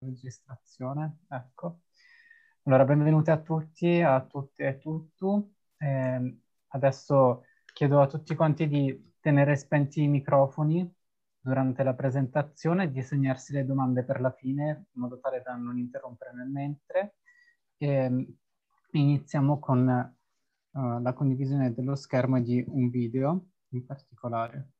registrazione, ecco. Allora, benvenuti a tutti, a tutte e a tutti. Eh, adesso chiedo a tutti quanti di tenere spenti i microfoni durante la presentazione e di segnarsi le domande per la fine, in modo tale da non interrompere nel mentre. Eh, iniziamo con uh, la condivisione dello schermo di un video in particolare.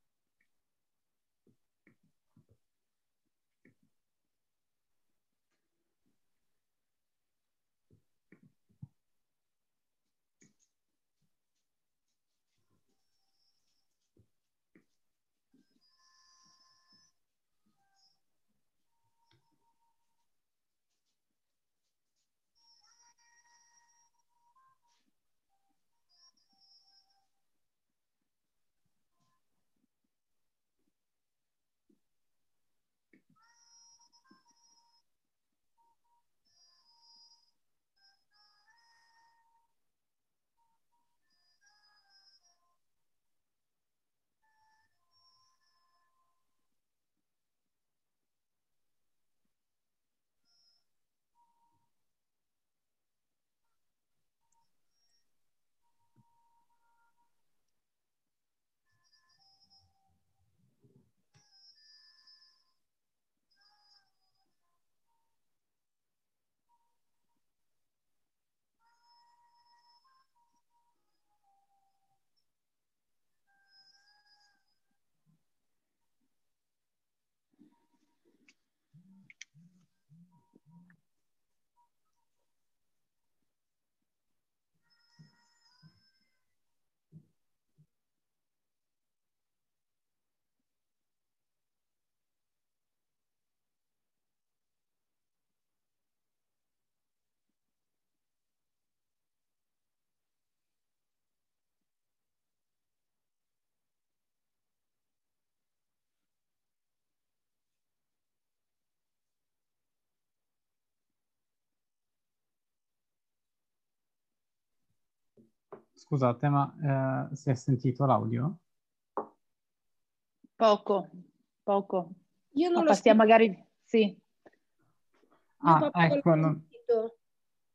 Scusate, ma eh, si è sentito l'audio? Poco, poco. Io non ma lo magari... Sì. Ah, ecco. Non...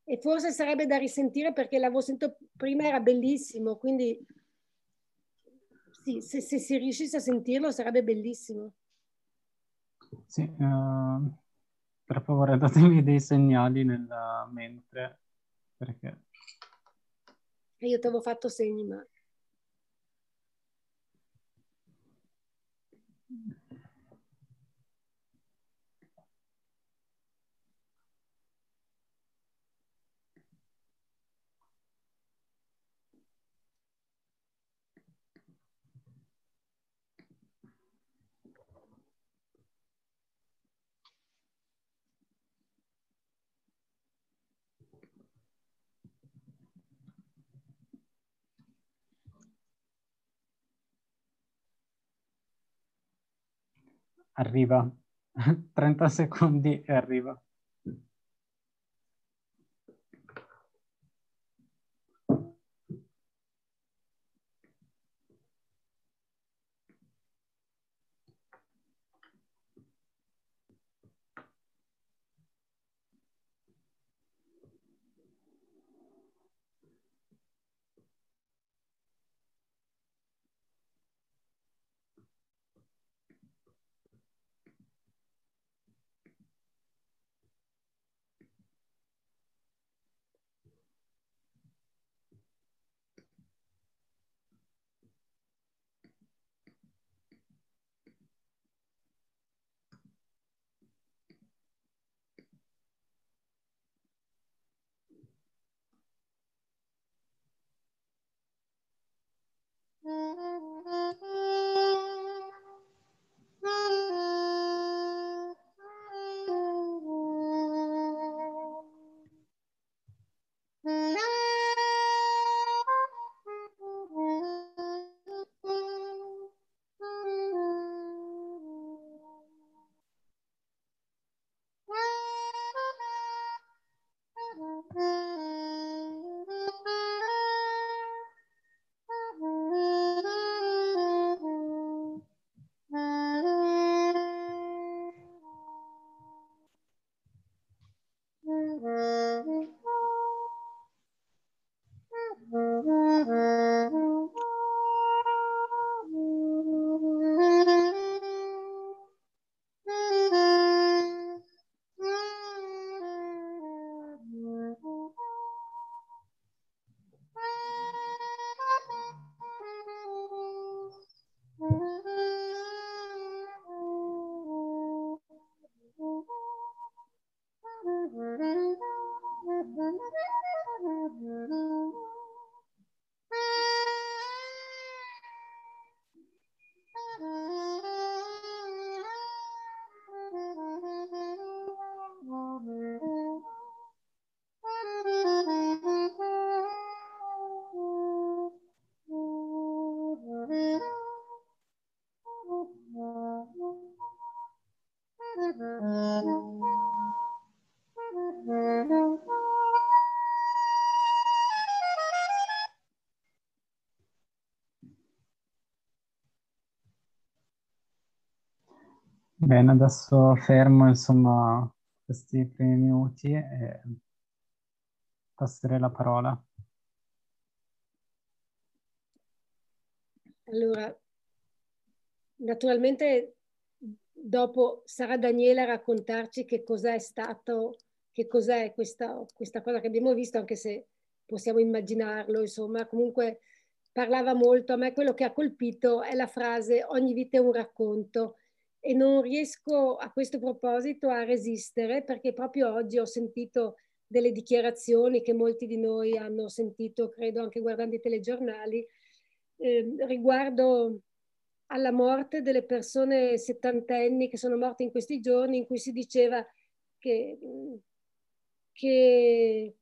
E forse sarebbe da risentire perché l'avevo sentito prima, era bellissimo, quindi sì, se, se si riuscisse a sentirlo sarebbe bellissimo. Sì, uh, per favore datemi dei segnali nella mente, perché e io ti avevo fatto segni, ma... Arriva. 30 secondi e arriva. Bene, adesso fermo insomma questi primi minuti e passerei la parola. Allora, naturalmente dopo sarà Daniela a raccontarci che cos'è stato, che cos'è questa, questa cosa che abbiamo visto, anche se possiamo immaginarlo, insomma, comunque parlava molto, a me quello che ha colpito è la frase ogni vita è un racconto e non riesco a questo proposito a resistere perché proprio oggi ho sentito delle dichiarazioni che molti di noi hanno sentito, credo anche guardando i telegiornali, eh, riguardo alla morte delle persone settantenni che sono morte in questi giorni, in cui si diceva che, che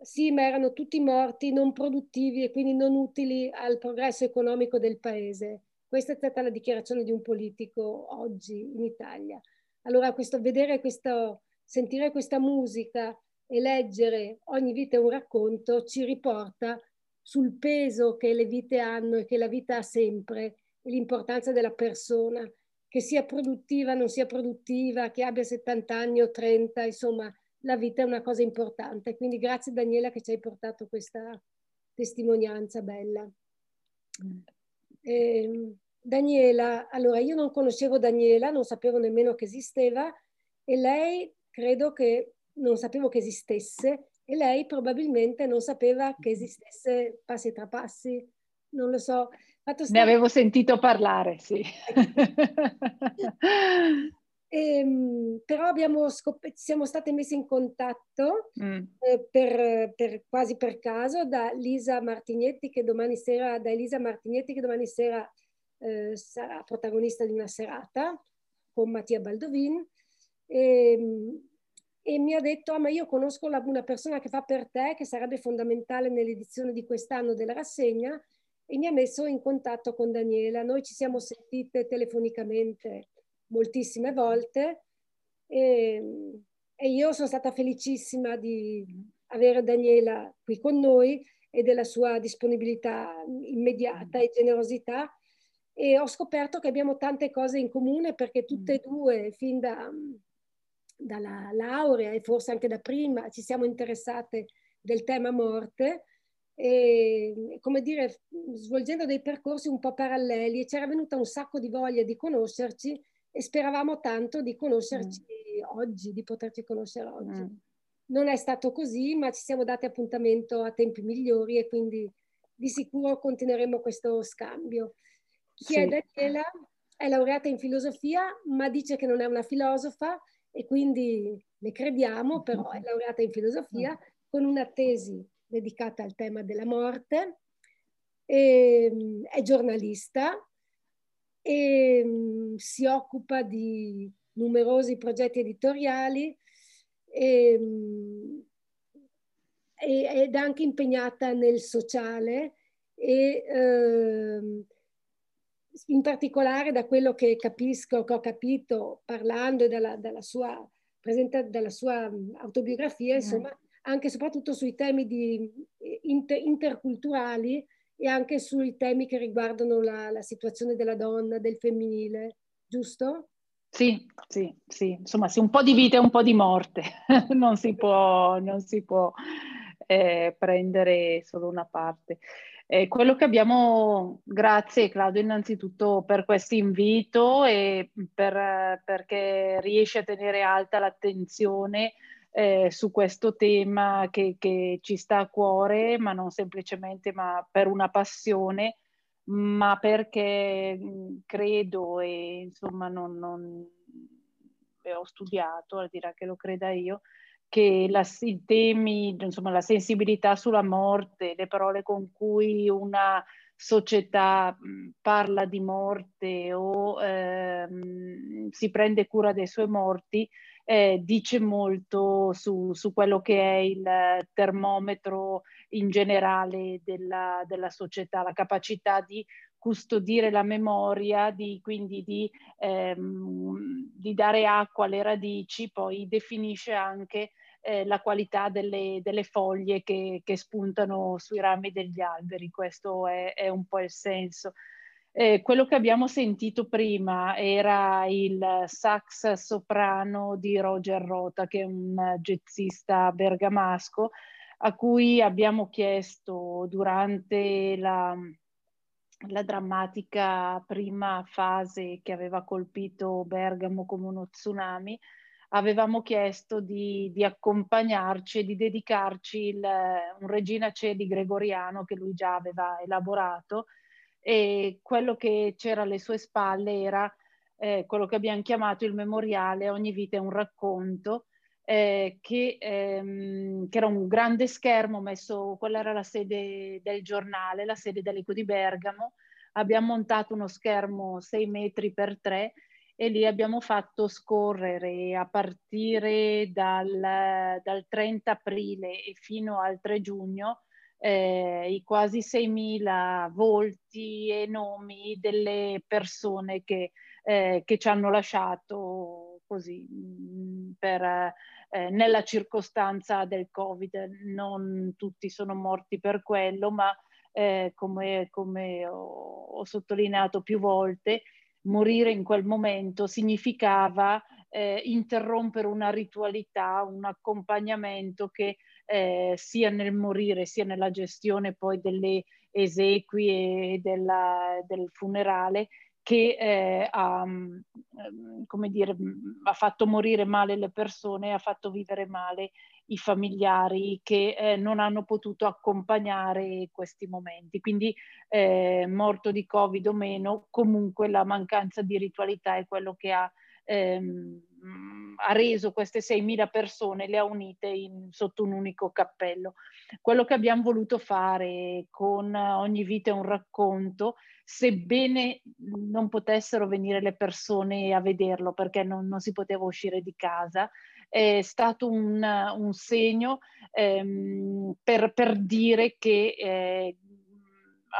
sì, ma erano tutti morti, non produttivi e quindi non utili al progresso economico del paese. Questa è stata la dichiarazione di un politico oggi in Italia. Allora, questo, vedere questo, sentire questa musica e leggere ogni vita è un racconto ci riporta sul peso che le vite hanno e che la vita ha sempre e l'importanza della persona, che sia produttiva, non sia produttiva, che abbia 70 anni o 30, insomma, la vita è una cosa importante. Quindi grazie Daniela che ci hai portato questa testimonianza bella. Eh, Daniela, allora io non conoscevo Daniela, non sapevo nemmeno che esisteva e lei credo che non sapevo che esistesse e lei probabilmente non sapeva che esistesse passi tra passi, non lo so. Ne avevo sentito parlare, sì. E, ehm, però abbiamo scop- siamo state messe in contatto mm. eh, per, per, quasi per caso da Lisa Martignetti che domani sera, da Elisa Martignetti che domani sera eh, sarà protagonista di una serata con Mattia Baldovin e, ehm, e mi ha detto ah, ma io conosco la, una persona che fa per te che sarebbe fondamentale nell'edizione di quest'anno della rassegna e mi ha messo in contatto con Daniela. Noi ci siamo sentite telefonicamente moltissime volte. E, e io sono stata felicissima di avere Daniela qui con noi e della sua disponibilità immediata e generosità. E ho scoperto che abbiamo tante cose in comune perché tutte e due fin da, dalla laurea e forse anche da prima ci siamo interessate del tema morte. E, come dire, svolgendo dei percorsi un po' paralleli e c'era venuta un sacco di voglia di conoscerci e speravamo tanto di conoscerci mm. oggi, di poterci conoscere oggi. Mm. Non è stato così, ma ci siamo dati appuntamento a tempi migliori e quindi di sicuro continueremo questo scambio. Chi sì. è Daniela? È laureata in filosofia, ma dice che non è una filosofa e quindi le crediamo, però è laureata in filosofia con una tesi dedicata al tema della morte, e, ehm, è giornalista, e um, si occupa di numerosi progetti editoriali e, um, e, ed è anche impegnata nel sociale e uh, in particolare da quello che capisco, che ho capito parlando dalla, dalla sua, dalla sua autobiografia, insomma, anche e soprattutto sui temi di, inter, interculturali e anche sui temi che riguardano la, la situazione della donna, del femminile, giusto? Sì, sì, sì, insomma, sì, un po' di vita e un po' di morte, non si può, non si può eh, prendere solo una parte. Eh, quello che abbiamo, grazie Claudio innanzitutto per questo invito e per, perché riesce a tenere alta l'attenzione eh, su questo tema che, che, ci sta a cuore, ma non semplicemente ma per una passione, ma perché credo e insomma non, non ho studiato, al di là che lo creda io, che la, i temi, insomma la sensibilità sulla morte, le parole con cui una società parla di morte o ehm, si prende cura dei suoi morti, eh, dice molto su, su, quello che è il termometro in generale della, della società, la capacità di custodire la memoria, di, quindi di, ehm, di, dare acqua alle radici, poi definisce anche eh, la qualità delle, delle foglie che, che, spuntano sui rami degli alberi, questo è, è un po' il senso. Eh, quello che abbiamo sentito prima era il sax soprano di Roger Rota, che è un jazzista bergamasco, a cui abbiamo chiesto durante la, la drammatica prima fase che aveva colpito Bergamo come uno tsunami, avevamo chiesto di, di accompagnarci e di dedicarci il, un Regina Celi gregoriano che lui già aveva elaborato e quello che c'era alle sue spalle era eh, quello che abbiamo chiamato il memoriale Ogni vita è un racconto, eh, che, ehm, che, era un grande schermo messo, quella era la sede del giornale, la sede dell'Eco di Bergamo, abbiamo montato uno schermo 6 metri per 3 e lì abbiamo fatto scorrere a partire dal, dal 30 aprile e fino al 3 giugno eh, i quasi 6.000 volti e nomi delle persone che, eh, che ci hanno lasciato così mm, per, eh, nella circostanza del Covid. Non tutti sono morti per quello, ma eh, come, come ho, ho sottolineato più volte, morire in quel momento significava eh, interrompere una ritualità, un accompagnamento che eh, sia nel morire sia nella gestione poi delle esequi e della, del funerale che eh, ha, mm, come dire, mm, ha fatto morire male le persone, ha fatto vivere male i familiari che eh, non hanno potuto accompagnare questi momenti. Quindi eh, morto di Covid o meno, comunque la mancanza di ritualità è quello che ha, ehm, ha reso queste 6.000 persone, le ha unite in, sotto un unico cappello. Quello che abbiamo voluto fare con ogni vita è un racconto, sebbene non potessero venire le persone a vederlo perché non, non si poteva uscire di casa, è stato un, un segno ehm, per, per, dire che eh,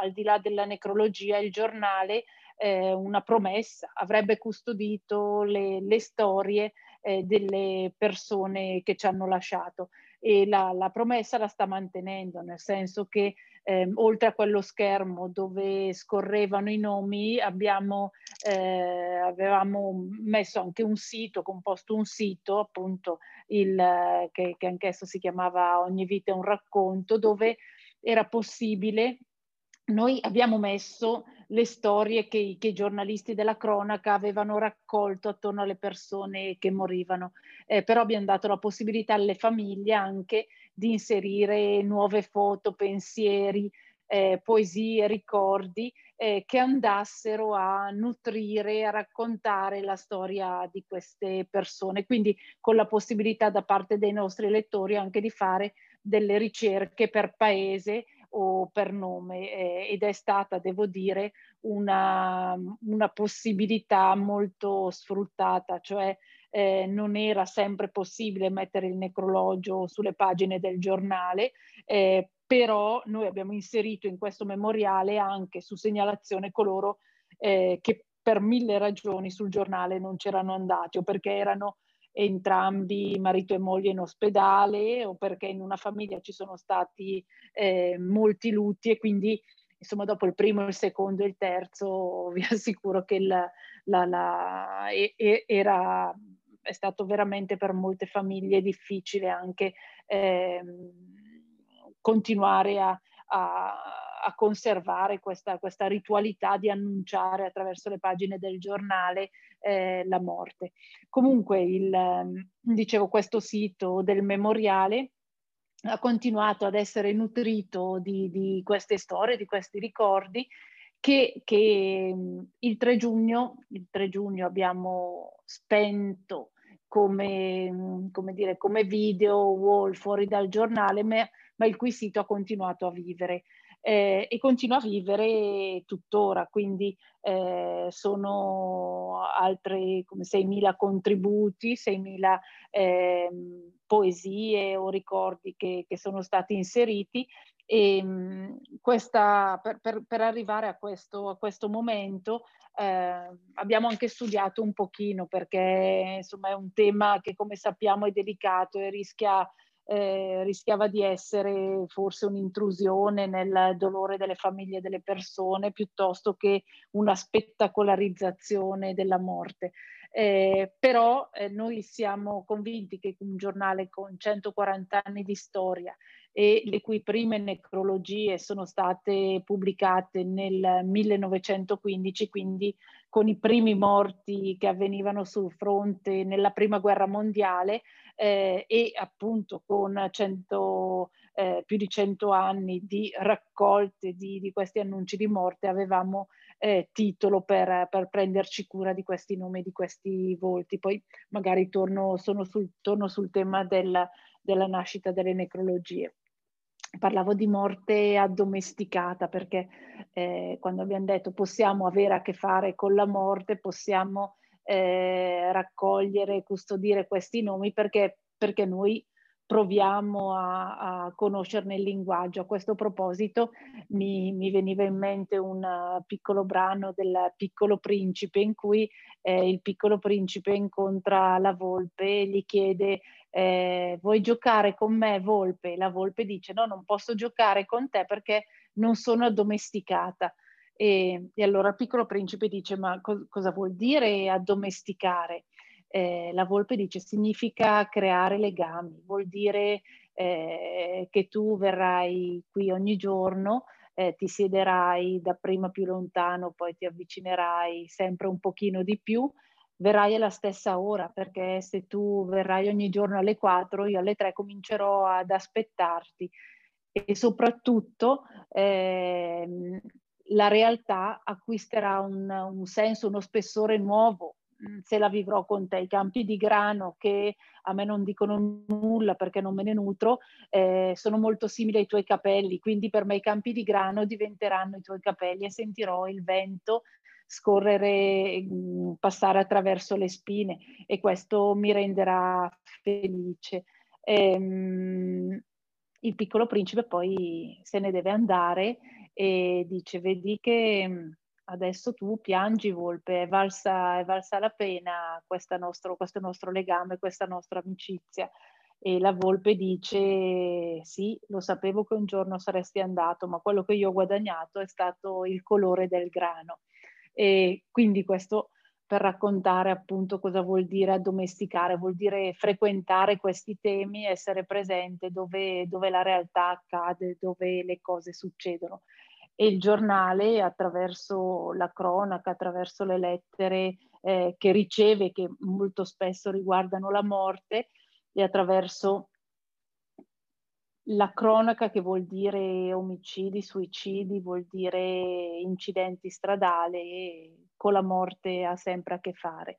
al di là della necrologia il giornale eh, una promessa, avrebbe custodito le, le storie eh, delle persone che ci hanno lasciato. E la, la, promessa la sta mantenendo, nel senso che eh, oltre a quello schermo dove scorrevano i nomi abbiamo, eh, avevamo messo anche un sito, composto un sito appunto il, che, che anch'esso si chiamava Ogni vita è un racconto dove era possibile. Noi abbiamo messo le storie che, che, i giornalisti della cronaca avevano raccolto attorno alle persone che morivano, eh, però abbiamo dato la possibilità alle famiglie anche di inserire nuove foto, pensieri, eh, poesie, ricordi eh, che andassero a nutrire, a raccontare la storia di queste persone, quindi con la possibilità da parte dei nostri lettori anche di fare delle ricerche per paese o per nome eh, ed è stata, devo dire, una, una possibilità molto sfruttata, cioè eh, non era sempre possibile mettere il necrologio sulle pagine del giornale, eh, però noi abbiamo inserito in questo memoriale anche su segnalazione coloro eh, che per mille ragioni sul giornale non c'erano andati o perché erano entrambi marito e moglie in ospedale o perché in una famiglia ci sono stati eh, molti lutti e quindi insomma dopo il primo, il secondo e il terzo vi assicuro che la, la, e, era, è stato veramente per molte famiglie difficile anche eh, continuare a, a a conservare questa, questa, ritualità di annunciare attraverso le pagine del giornale eh, la morte. Comunque, il, ehm, dicevo, questo sito del memoriale ha continuato ad essere nutrito di, di queste storie, di questi ricordi, che, che il, 3 giugno, il 3 giugno abbiamo spento come, come, dire, come video wall fuori dal giornale, ma, ma il cui sito ha continuato a vivere eh, e continua a vivere tuttora, quindi eh, sono altre come 6.000 contributi, 6.000 eh, poesie o ricordi che, che, sono stati inseriti e questa, per, per, per, arrivare a questo, a questo momento eh, abbiamo anche studiato un pochino perché insomma è un tema che come sappiamo è delicato e rischia eh, rischiava di essere forse un'intrusione nel dolore delle famiglie delle persone piuttosto che una spettacolarizzazione della morte. Eh, però eh, noi siamo convinti che un giornale con 140 anni di storia e le cui prime necrologie sono state pubblicate nel 1915, quindi con i primi morti che avvenivano sul fronte nella prima guerra mondiale eh, e appunto con 100, eh, più di 100 anni di raccolte di, di questi annunci di morte avevamo eh, titolo per, per, prenderci cura di questi nomi di questi volti. Poi magari torno, sul, torno sul tema del, della nascita delle necrologie parlavo di morte addomesticata perché eh, quando abbiamo detto possiamo avere a che fare con la morte, possiamo eh, raccogliere, custodire questi nomi perché, perché noi proviamo a, a, conoscerne il linguaggio. A questo proposito mi, mi, veniva in mente un piccolo brano del Piccolo Principe in cui eh, il Piccolo Principe incontra la volpe e gli chiede eh, vuoi giocare con me volpe? La volpe dice no, non posso giocare con te perché non sono addomesticata. E, e allora il piccolo principe dice ma co- cosa vuol dire addomesticare? Eh, la volpe dice significa creare legami, vuol dire eh, che tu verrai qui ogni giorno, eh, ti siederai da prima più lontano, poi ti avvicinerai sempre un pochino di più verrai alla stessa ora, perché se tu verrai ogni giorno alle 4, io alle 3 comincerò ad aspettarti. E soprattutto eh, la realtà acquisterà un, un senso, uno spessore nuovo se la vivrò con te. I campi di grano che a me non dicono nulla perché non me ne nutro, eh, sono molto simili ai tuoi capelli, quindi per me i campi di grano diventeranno i tuoi capelli e sentirò il vento scorrere, passare attraverso le spine e questo mi renderà felice. Ehm, il piccolo principe poi se ne deve andare e dice vedi che adesso tu piangi volpe, è valsa, è valsa la pena nostro, questo nostro legame, questa nostra amicizia. E la volpe dice sì, lo sapevo che un giorno saresti andato, ma quello che io ho guadagnato è stato il colore del grano. E quindi questo per raccontare appunto cosa vuol dire addomesticare, vuol dire frequentare questi temi, essere presente dove, dove la realtà accade, dove le cose succedono. E il giornale attraverso la cronaca, attraverso le lettere eh, che riceve, che molto spesso riguardano la morte, e attraverso la cronaca che vuol dire omicidi, suicidi, vuol dire incidenti stradali e con la morte ha sempre a che fare.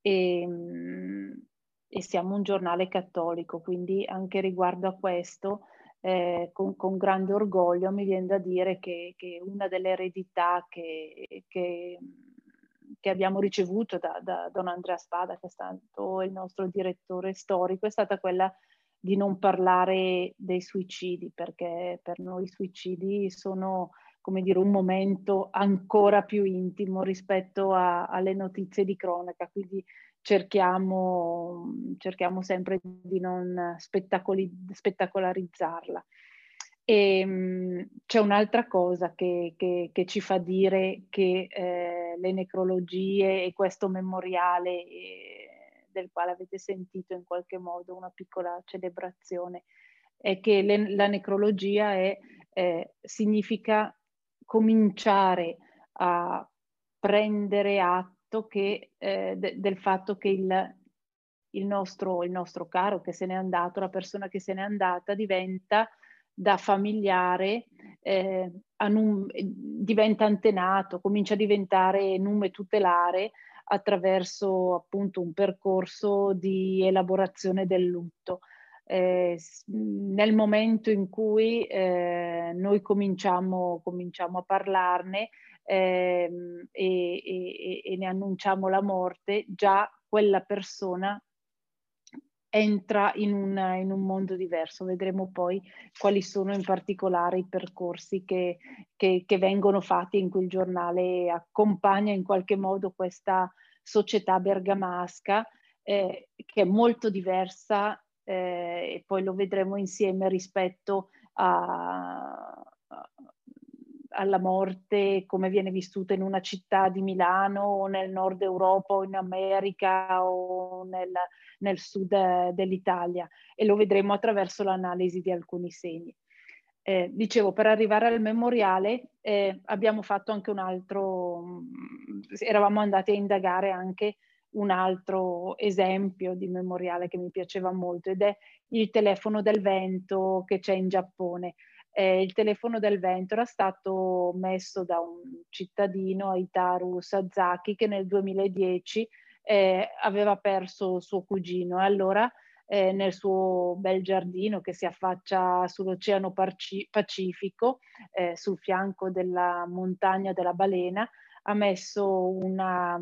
E, ehm, e siamo un giornale cattolico, quindi anche riguardo a questo, eh, con, con, grande orgoglio mi viene da dire che, che una delle eredità che, che, che abbiamo ricevuto da, da, Don Andrea Spada, che è stato il nostro direttore storico, è stata quella di non parlare dei suicidi, perché per noi i suicidi sono come dire, un momento ancora più intimo rispetto a, alle notizie di cronaca, quindi cerchiamo, cerchiamo sempre di non spettacolarizzarla. E, um, c'è un'altra cosa che, che, che, ci fa dire che eh, le necrologie e questo memoriale eh, del quale avete sentito in qualche modo una piccola celebrazione, è che le, la necrologia è, eh, significa cominciare a prendere atto che, eh, de, del fatto che il, il, nostro, il nostro caro che se n'è andato, la persona che se n'è andata diventa da familiare eh, num, diventa antenato, comincia a diventare nume tutelare attraverso appunto un percorso di elaborazione del lutto. Eh, nel momento in cui eh, noi cominciamo, cominciamo, a parlarne eh, e, e, e ne annunciamo la morte, già quella persona entra in un, in un, mondo diverso. Vedremo poi quali sono in particolare i percorsi che, che, che, vengono fatti in cui il giornale accompagna in qualche modo questa società bergamasca eh, che è molto diversa eh, e poi lo vedremo insieme rispetto a, alla morte come viene vissuta in una città di Milano o nel nord Europa o in America o nel, nel sud dell'Italia e lo vedremo attraverso l'analisi di alcuni segni. Eh, dicevo, per arrivare al memoriale eh, abbiamo fatto anche un altro, mm, eravamo andati a indagare anche un altro esempio di memoriale che mi piaceva molto ed è il telefono del vento che c'è in Giappone. Eh, il telefono del vento era stato messo da un cittadino, Aitaru Sazaki, che nel 2010 eh, aveva perso suo cugino. E allora eh, nel suo bel giardino che si affaccia sull'Oceano Pacifico, eh, sul fianco della montagna della balena, ha messo una,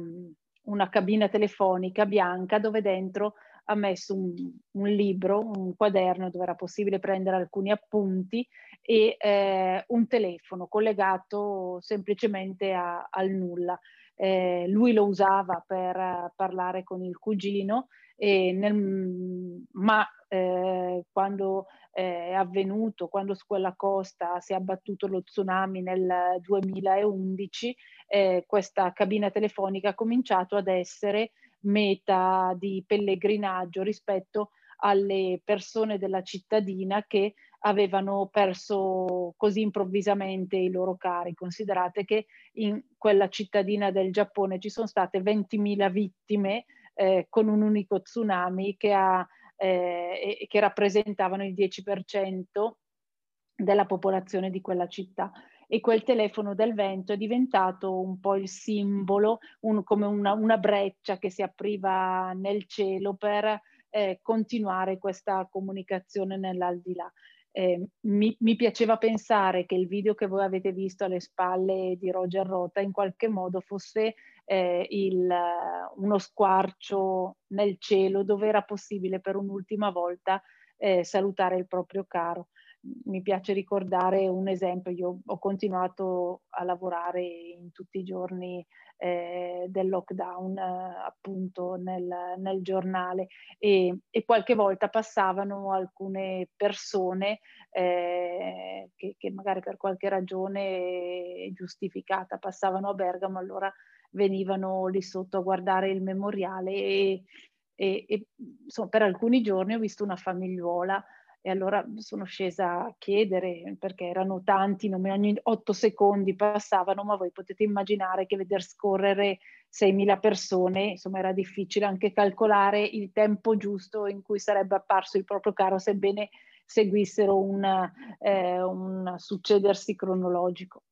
una cabina telefonica bianca dove dentro ha messo un, un, libro, un quaderno dove era possibile prendere alcuni appunti e eh, un telefono collegato semplicemente a, al nulla. Eh, lui lo usava per parlare con il cugino, nel, ma eh, quando eh, è avvenuto, quando su quella costa si è abbattuto lo tsunami nel 2011, eh, questa cabina telefonica ha cominciato ad essere meta di pellegrinaggio rispetto alle persone della cittadina che avevano perso così improvvisamente i loro cari. Considerate che in quella cittadina del Giappone ci sono state 20.000 vittime eh, con un unico tsunami che, ha, eh, che rappresentavano il 10% della popolazione di quella città e quel telefono del vento è diventato un po' il simbolo, un, come una, una, breccia che si apriva nel cielo per eh, continuare questa comunicazione nell'aldilà. Eh, mi, mi, piaceva pensare che il video che voi avete visto alle spalle di Roger Rota in qualche modo fosse eh, il, uno squarcio nel cielo dove era possibile per un'ultima volta eh, salutare il proprio caro mi piace ricordare un esempio, io ho continuato a lavorare in tutti i giorni eh, del lockdown eh, appunto nel, nel giornale. E, e, qualche volta passavano alcune persone eh, che, che, magari per qualche ragione giustificata passavano a Bergamo, allora venivano lì sotto a guardare il memoriale e, e, e insomma, per alcuni giorni ho visto una famigliuola e allora sono scesa a chiedere perché erano tanti, ogni otto secondi passavano, ma voi potete immaginare che veder scorrere 6.000 persone, insomma era difficile anche calcolare il tempo giusto in cui sarebbe apparso il proprio caro, sebbene seguissero un, eh, un succedersi cronologico.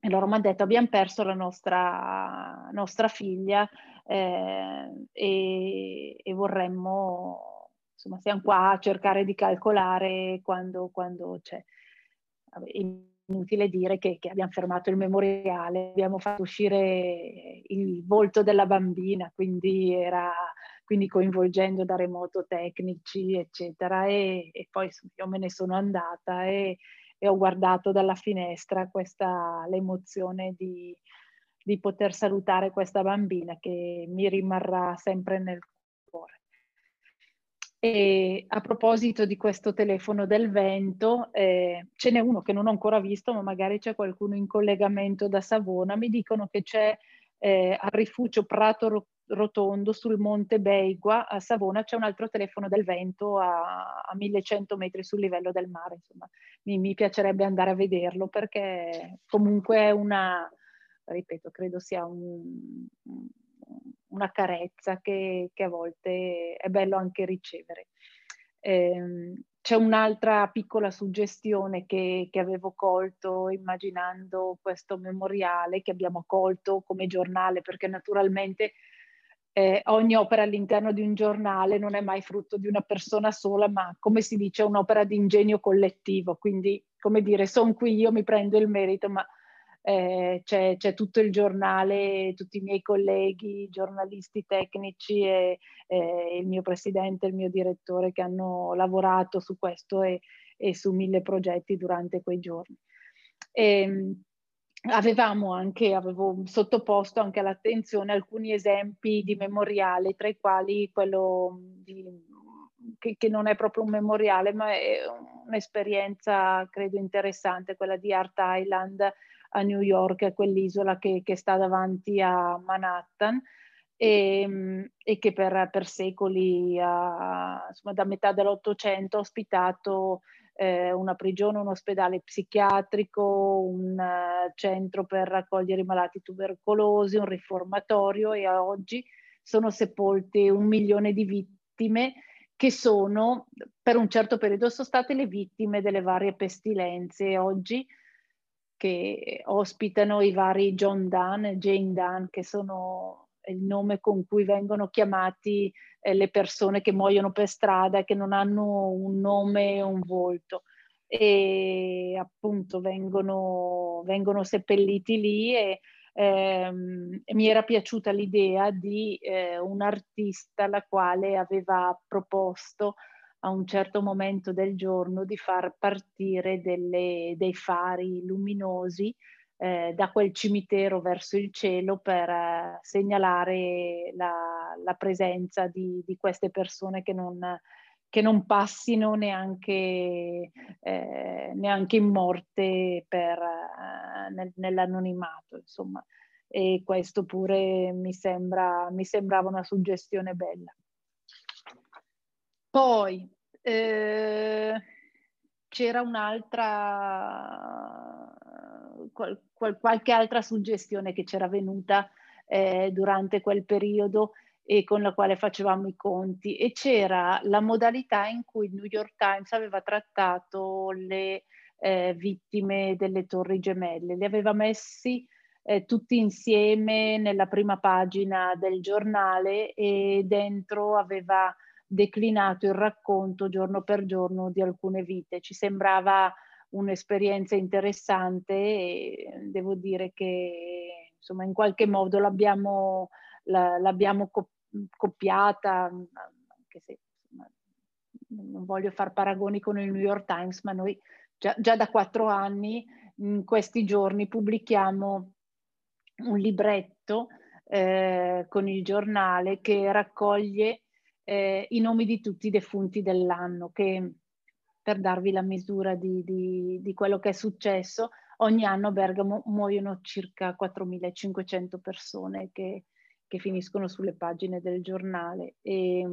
E loro mi hanno detto abbiamo perso la nostra, nostra figlia eh, e, e vorremmo insomma siamo qua a cercare di calcolare quando, quando c'è. Inutile dire che, che, abbiamo fermato il memoriale, abbiamo fatto uscire il volto della bambina, quindi, era, quindi coinvolgendo da remoto tecnici, eccetera, e, e poi io me ne sono andata e, e ho guardato dalla finestra questa, l'emozione di, di poter salutare questa bambina che mi rimarrà sempre nel. E a proposito di questo telefono del vento, eh, ce n'è uno che non ho ancora visto, ma magari c'è qualcuno in collegamento da Savona. Mi dicono che c'è eh, al rifugio Prato Rotondo sul Monte Beigua a Savona c'è un altro telefono del vento a, a 1100 metri sul livello del mare. Insomma, mi, mi piacerebbe andare a vederlo perché comunque è una, ripeto, credo sia un, una carezza che, che, a volte è bello anche ricevere. Eh, c'è un'altra piccola suggestione che, che, avevo colto immaginando questo memoriale che abbiamo colto come giornale, perché naturalmente eh, ogni opera all'interno di un giornale non è mai frutto di una persona sola, ma come si dice è un'opera di ingegno collettivo. Quindi, come dire, sono qui, io mi prendo il merito, ma eh, c'è, c'è, tutto il giornale, tutti i miei colleghi, giornalisti tecnici e, e, il mio presidente, il mio direttore che hanno lavorato su questo e, e su mille progetti durante quei giorni. E, ehm, avevamo anche, avevo sottoposto anche all'attenzione alcuni esempi di memoriale, tra i quali quello di che, che, non è proprio un memoriale, ma è un'esperienza credo interessante, quella di Art Island a New York, quell'isola che, che sta davanti a Manhattan e, ehm, e che per, per secoli, ha, insomma, da metà dell'Ottocento ha ospitato eh, una prigione, un ospedale psichiatrico, un uh, centro per raccogliere i malati tubercolosi, un riformatorio e oggi sono sepolte un milione di vittime che sono per un certo periodo sono state le vittime delle varie pestilenze. Oggi che ospitano i vari John Dunn e Jane Dunn che sono il nome con cui vengono chiamati eh, le persone che muoiono per strada e che non hanno un nome e un volto. E appunto vengono, vengono seppelliti lì e, ehm, mi era piaciuta l'idea di eh, un artista la quale aveva proposto a un certo momento del giorno di far partire delle, dei fari luminosi eh, da quel cimitero verso il cielo per eh, segnalare la, la presenza di, di, queste persone che non, che non passino neanche, eh, neanche in morte per, eh, nel, nell'anonimato. Insomma. E questo pure mi, sembra, mi sembrava una suggestione bella. Poi eh, c'era un'altra qual, qual, qualche altra suggestione che c'era venuta eh, durante quel periodo e con la quale facevamo i conti. E c'era la modalità in cui il New York Times aveva trattato le eh, vittime delle torri gemelle, li aveva messi eh, tutti insieme nella prima pagina del giornale e dentro aveva declinato il racconto giorno per giorno di alcune vite. Ci sembrava un'esperienza interessante e devo dire che insomma in qualche modo l'abbiamo, la, l'abbiamo copiata, anche se insomma, non voglio fare paragoni con il New York Times, ma noi già, già da quattro anni in questi giorni pubblichiamo un libretto eh, con il giornale che raccoglie eh, i nomi di tutti i defunti dell'anno, che per darvi la misura di, di, di quello che è successo, ogni anno a Bergamo muoiono circa 4.500 persone che, che, finiscono sulle pagine del giornale e,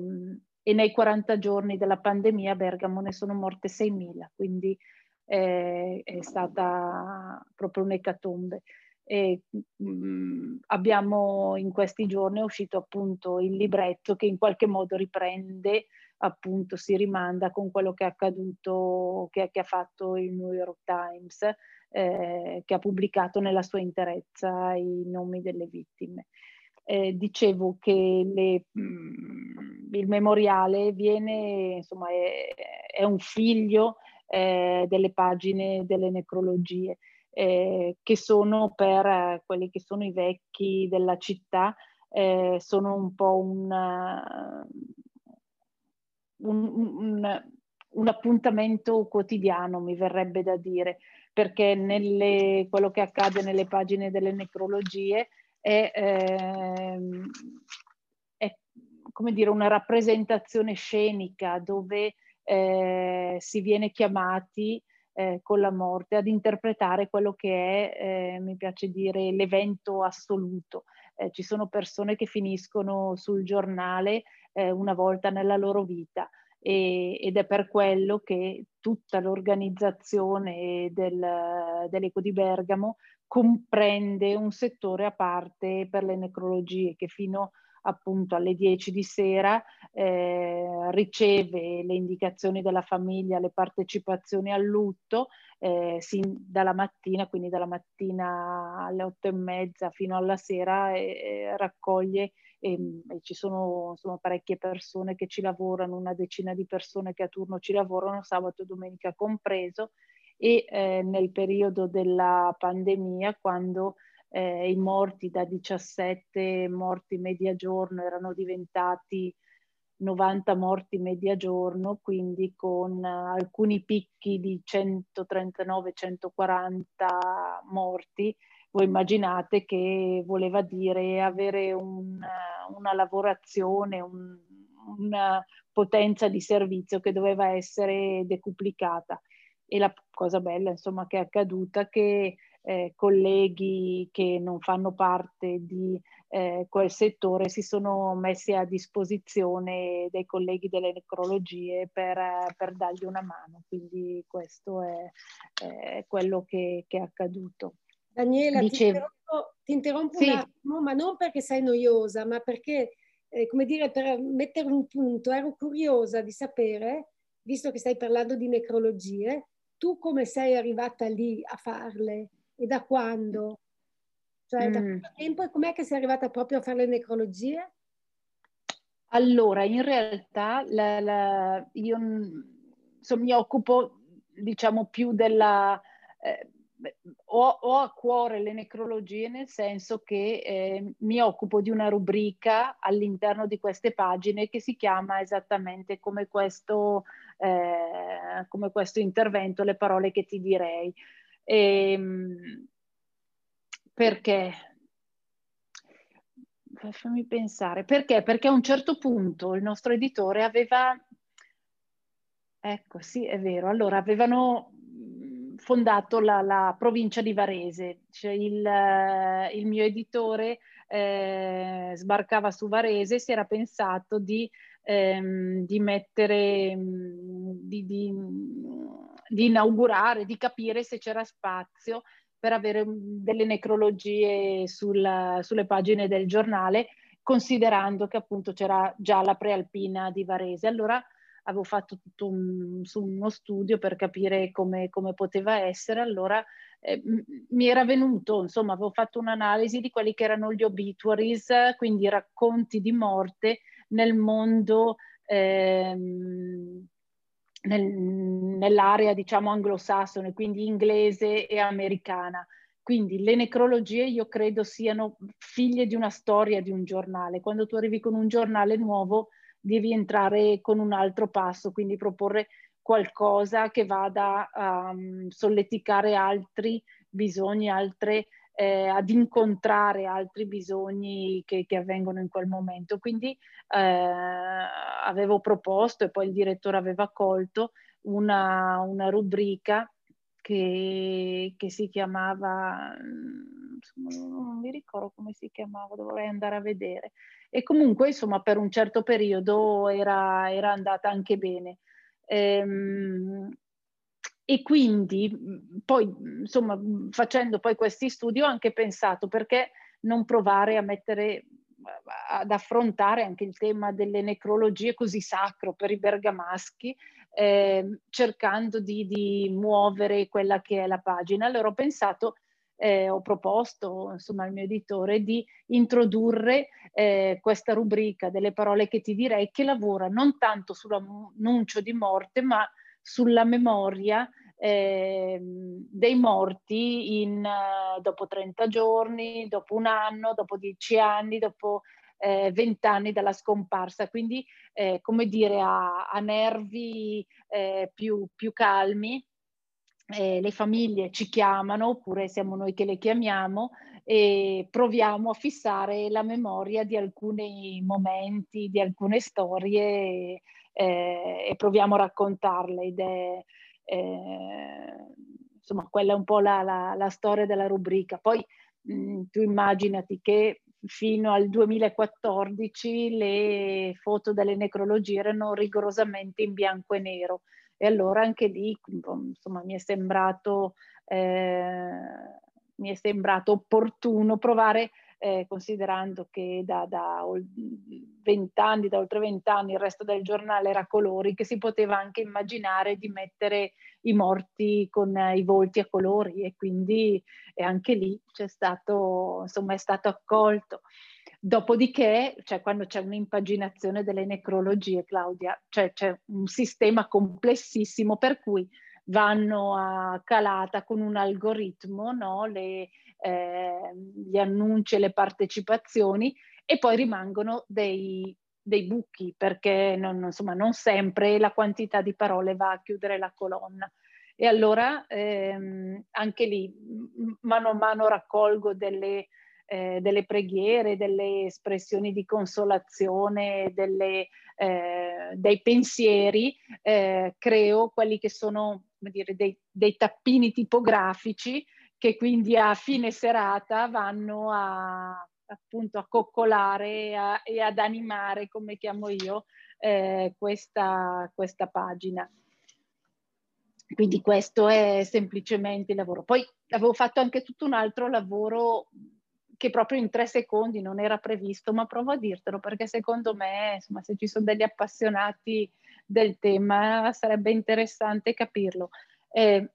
e, nei 40 giorni della pandemia a Bergamo ne sono morte 6.000, quindi eh, è stata proprio un'ecatombe. E, mh, mm, abbiamo in questi giorni è uscito appunto il libretto che in qualche modo riprende appunto si rimanda con quello che è accaduto, che, che ha fatto il New York Times, eh, che ha pubblicato nella sua interezza i nomi delle vittime. Eh, dicevo che le, mh, mm, il memoriale viene, insomma, è, è un figlio eh, delle pagine delle necrologie, eh, che sono per eh, quelli che sono i vecchi della città, eh, sono un po' un, un, un, un, appuntamento quotidiano, mi verrebbe da dire, perché nelle, quello che accade nelle pagine delle necrologie è, eh, è come dire, una rappresentazione scenica dove eh, si viene chiamati eh, con la morte ad interpretare quello che è, eh, mi piace dire, l'evento assoluto. Eh, ci sono persone che finiscono sul giornale eh, una volta nella loro vita e, ed è per quello che tutta l'organizzazione del, dell'Eco di Bergamo comprende un settore a parte per le necrologie che fino appunto alle 10 di sera eh, riceve le indicazioni della famiglia, le partecipazioni al lutto eh, sin dalla mattina, quindi dalla mattina alle 8 e mezza fino alla sera eh, raccoglie e, e ci sono, sono, parecchie persone che ci lavorano, una decina di persone che a turno ci lavorano, sabato e domenica compreso, e eh, nel periodo della pandemia, quando eh, i morti da 17 morti media giorno erano diventati 90 morti media giorno, quindi con alcuni picchi di 139-140 morti voi immaginate che voleva dire avere una, una lavorazione, un, una potenza di servizio che doveva essere decuplicata. E la cosa bella, insomma, che è accaduta che eh, colleghi che non fanno parte di eh, quel settore si sono messi a disposizione dei colleghi delle necrologie per, per dargli una mano. Quindi questo è, è quello che, che, è accaduto. Daniela, Dicevo, ti interrompo, ti interrompo sì. un attimo, ma non perché sei noiosa, ma perché, eh, come dire, per mettere un punto, ero curiosa di sapere, visto che stai parlando di necrologie, tu come sei arrivata lì a farle e da quando? Cioè, mm. da quanto tempo e com'è che sei arrivata proprio a fare le necrologie? Allora, in realtà la, la, io so, mi occupo, diciamo, più della... Eh, ho, ho, a cuore le necrologie nel senso che eh, mi occupo di una rubrica all'interno di queste pagine che si chiama esattamente come questo, eh, come questo intervento, le parole che ti direi. E, ehm, perché? Fammi pensare. Perché? Perché a un certo punto il nostro editore aveva... Ecco, sì, è vero. Allora, avevano fondato la, la provincia di Varese. Cioè il, il mio editore eh, sbarcava su Varese e si era pensato di, ehm, di mettere, di, di, di inaugurare, di capire se c'era spazio per avere delle necrologie sul, sulle pagine del giornale, considerando che appunto c'era già la prealpina di Varese. Allora avevo fatto tutto un, uno studio per capire come, come poteva essere, allora eh, mi era venuto, insomma, avevo fatto un'analisi di quelli che erano gli obituaries, quindi racconti di morte nel mondo, ehm, nel, nell'area, diciamo, anglosassone, quindi inglese e americana. Quindi le necrologie io credo siano figlie di una storia di un giornale. Quando tu arrivi con un giornale nuovo, devi entrare con un altro passo, quindi proporre qualcosa che vada a um, solleticare altri bisogni, altre, eh, ad incontrare altri bisogni che, che, avvengono in quel momento. Quindi eh, avevo proposto e poi il direttore aveva accolto una, una rubrica che, che, si chiamava, non mi ricordo come si chiamava, dovrei andare a vedere, e comunque insomma per un certo periodo era, era andata anche bene. Ehm, e quindi poi insomma facendo poi questi studi ho anche pensato perché non provare a mettere ad affrontare anche il tema delle necrologie così sacro per i bergamaschi eh, cercando di, di, muovere quella che è la pagina. Allora ho pensato eh, ho proposto insomma al mio editore di introdurre eh, questa rubrica delle parole che ti direi che lavora non tanto sull'annuncio di morte ma sulla memoria eh, dei morti in, uh, dopo 30 giorni, dopo un anno, dopo 10 anni, dopo eh, 20 anni dalla scomparsa. Quindi, eh, come dire, a, a nervi eh, più, più calmi eh, le famiglie ci chiamano oppure siamo noi che le chiamiamo e proviamo a fissare la memoria di alcuni momenti, di alcune storie eh, e proviamo a raccontarle ed è eh, insomma quella è un po' la, la, la storia della rubrica. Poi mh, tu immaginati che fino al 2014 le foto delle necrologie erano rigorosamente in bianco e nero e allora anche lì insomma, mi, è sembrato, eh, mi è sembrato opportuno provare, eh, considerando che da, da 20 anni, da oltre 20 anni il resto del giornale era colori, che si poteva anche immaginare di mettere i morti con eh, i volti a colori e quindi e anche lì c'è stato, insomma, è stato accolto. Dopodiché, cioè, quando c'è un'impaginazione delle necrologie, Claudia, cioè, c'è un sistema complessissimo per cui vanno a calata con un algoritmo no? le, eh, gli annunci e le partecipazioni e poi rimangono dei, dei buchi perché non, insomma, non sempre la quantità di parole va a chiudere la colonna. E allora ehm, anche lì mano a mano raccolgo delle, eh, delle preghiere, delle espressioni di consolazione, delle, eh, dei pensieri, eh, creo quelli che sono dire, dei, dei tappini tipografici che quindi a fine serata vanno a appunto a coccolare a, e ad animare, come chiamo io, eh, questa, questa pagina. Quindi questo è semplicemente il lavoro. Poi avevo fatto anche tutto un altro lavoro che proprio in tre secondi non era previsto, ma provo a dirtelo perché secondo me, insomma, se ci sono degli appassionati del tema, sarebbe interessante capirlo. Eh,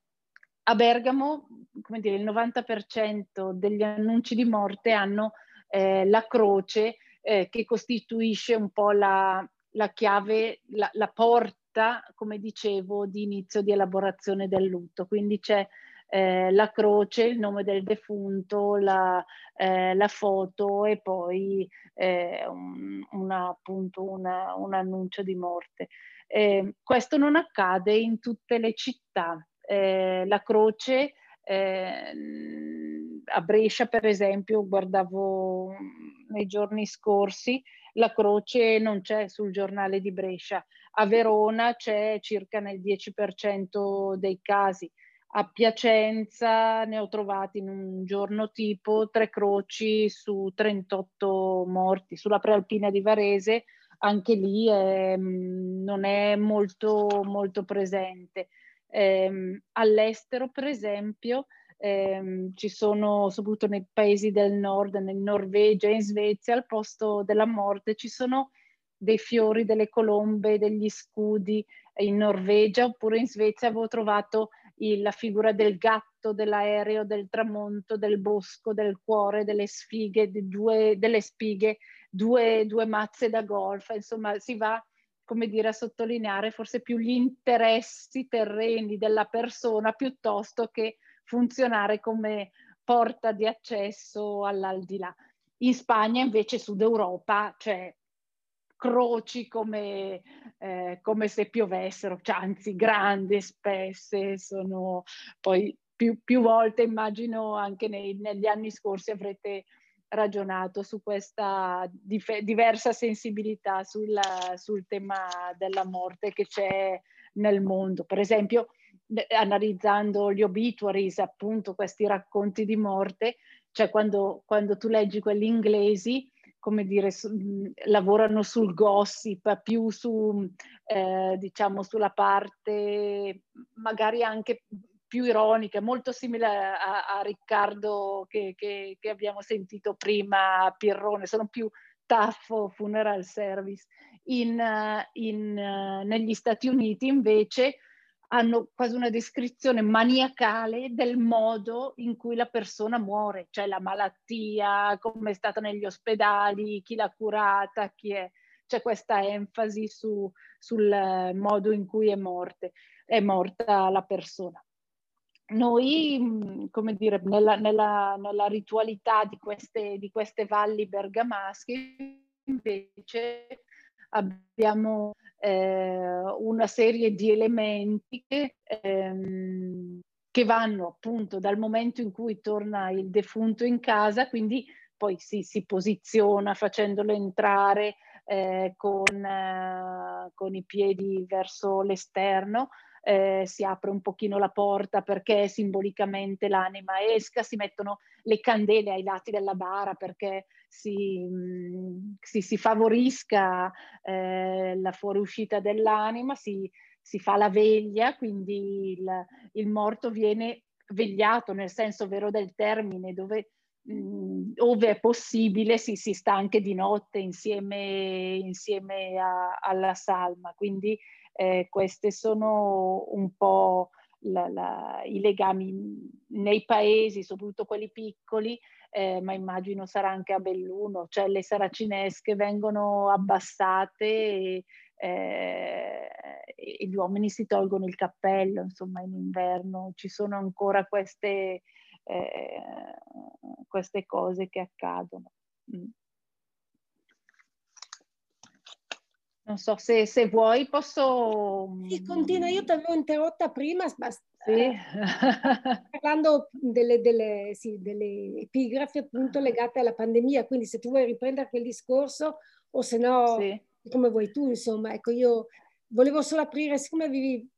a Bergamo, come dire, il 90% degli annunci di morte hanno eh, la croce eh, che costituisce un po' la, la chiave, la, la, porta, come dicevo, di inizio di elaborazione del lutto. Quindi c'è eh, la croce, il nome del defunto, la, eh, la foto e poi eh, un, una, appunto una, un annuncio di morte. Eh, questo non accade in tutte le città. Eh, la croce eh, a Brescia, per esempio, guardavo nei giorni scorsi, la croce non c'è sul giornale di Brescia. A Verona c'è circa nel 10% dei casi. A Piacenza ne ho trovati in un giorno tipo tre croci su 38 morti. Sulla prealpina di Varese anche lì è, non è molto, molto presente. Eh, all'estero, per esempio, eh, ci sono, soprattutto nei paesi del nord, in Norvegia e in Svezia, al posto della morte ci sono dei fiori, delle colombe, degli scudi. In Norvegia oppure in Svezia avevo trovato il, la figura del gatto, dell'aereo, del tramonto, del bosco, del cuore, delle sfighe, due, delle spighe, due, due mazze da golf. Insomma, si va come dire, a sottolineare forse più gli interessi terreni della persona piuttosto che funzionare come porta di accesso all'aldilà. In Spagna invece Sud Europa c'è croci come, eh, come se piovessero, cioè, anzi grandi, spesse, sono poi più, più volte immagino anche nei, negli anni scorsi avrete ragionato su questa dif- diversa sensibilità sul, sul tema della morte che c'è nel mondo. Per esempio, analizzando gli obituaries, appunto questi racconti di morte, cioè quando, quando tu leggi quelli inglesi, come dire, su, lavorano sul gossip, più su, eh, diciamo, sulla parte magari anche più ironica, molto simile a, a Riccardo che, che, che, abbiamo sentito prima, Pirrone, sono più taffo funeral service. In, in, negli Stati Uniti invece hanno quasi una descrizione maniacale del modo in cui la persona muore, cioè la malattia, come è stata negli ospedali, chi l'ha curata, chi è. C'è questa enfasi su, sul modo in cui è, morte, è morta la persona. Noi, come dire, nella, nella, nella ritualità di queste, di queste valli bergamasche, invece abbiamo eh, una serie di elementi che, ehm, che vanno appunto dal momento in cui torna il defunto in casa, quindi poi si, si posiziona facendolo entrare eh, con, eh, con, i piedi verso l'esterno, eh, si apre un pochino la porta perché simbolicamente l'anima esca, si mettono le candele ai lati della bara perché si, si, si favorisca eh, la fuoriuscita dell'anima, si, si, fa la veglia, quindi il, il morto viene vegliato nel senso vero del termine, dove ove è possibile si, si, sta anche di notte insieme, insieme a, alla salma. Quindi eh, questi sono un po' la, la, i legami nei paesi, soprattutto quelli piccoli, eh, ma immagino sarà anche a Belluno, cioè le saracinesche vengono abbassate e, eh, e gli uomini si tolgono il cappello, insomma in inverno ci sono ancora queste, eh, queste cose che accadono. Mm. Non so se, se vuoi posso... Sì, continua, io ti avevo interrotta prima Sì. parlando delle, delle, sì, delle, epigrafi appunto legate alla pandemia, quindi se tu vuoi riprendere quel discorso o se no, sì. come vuoi tu, insomma, ecco io volevo solo aprire, siccome avevi,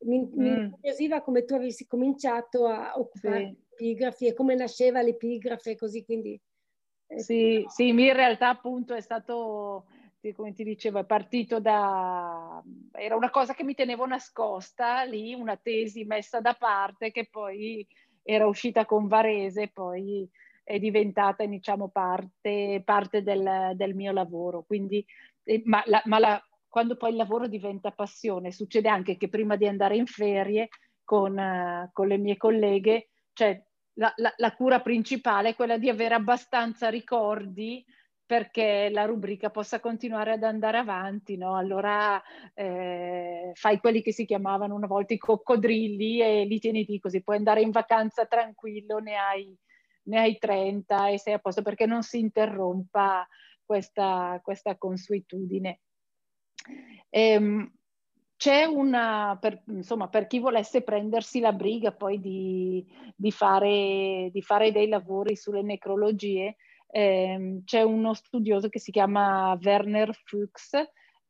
mi, mm. mi incuriosiva come tu avessi cominciato a occupare sì. epigrafi e come nasceva l'epigrafe così, quindi... Eh, sì, sì, in realtà appunto è stato come ti dicevo, è partito da... era una cosa che mi tenevo nascosta lì, una tesi messa da parte che poi era uscita con Varese, poi è diventata diciamo parte, parte del, del, mio lavoro. Quindi, eh, ma, la, ma la, quando poi il lavoro diventa passione, succede anche che prima di andare in ferie con, uh, con le mie colleghe, cioè la, la, la, cura principale è quella di avere abbastanza ricordi perché la rubrica possa continuare ad andare avanti, no? Allora eh, fai quelli che si chiamavano una volta i coccodrilli e li tieni lì così puoi andare in vacanza tranquillo, ne hai, ne hai 30 e sei a posto perché non si interrompa questa, questa consuetudine. Ehm, c'è una, per, insomma, per chi volesse prendersi la briga poi di, di, fare, di fare dei lavori sulle necrologie, eh, c'è uno studioso che si chiama Werner Fuchs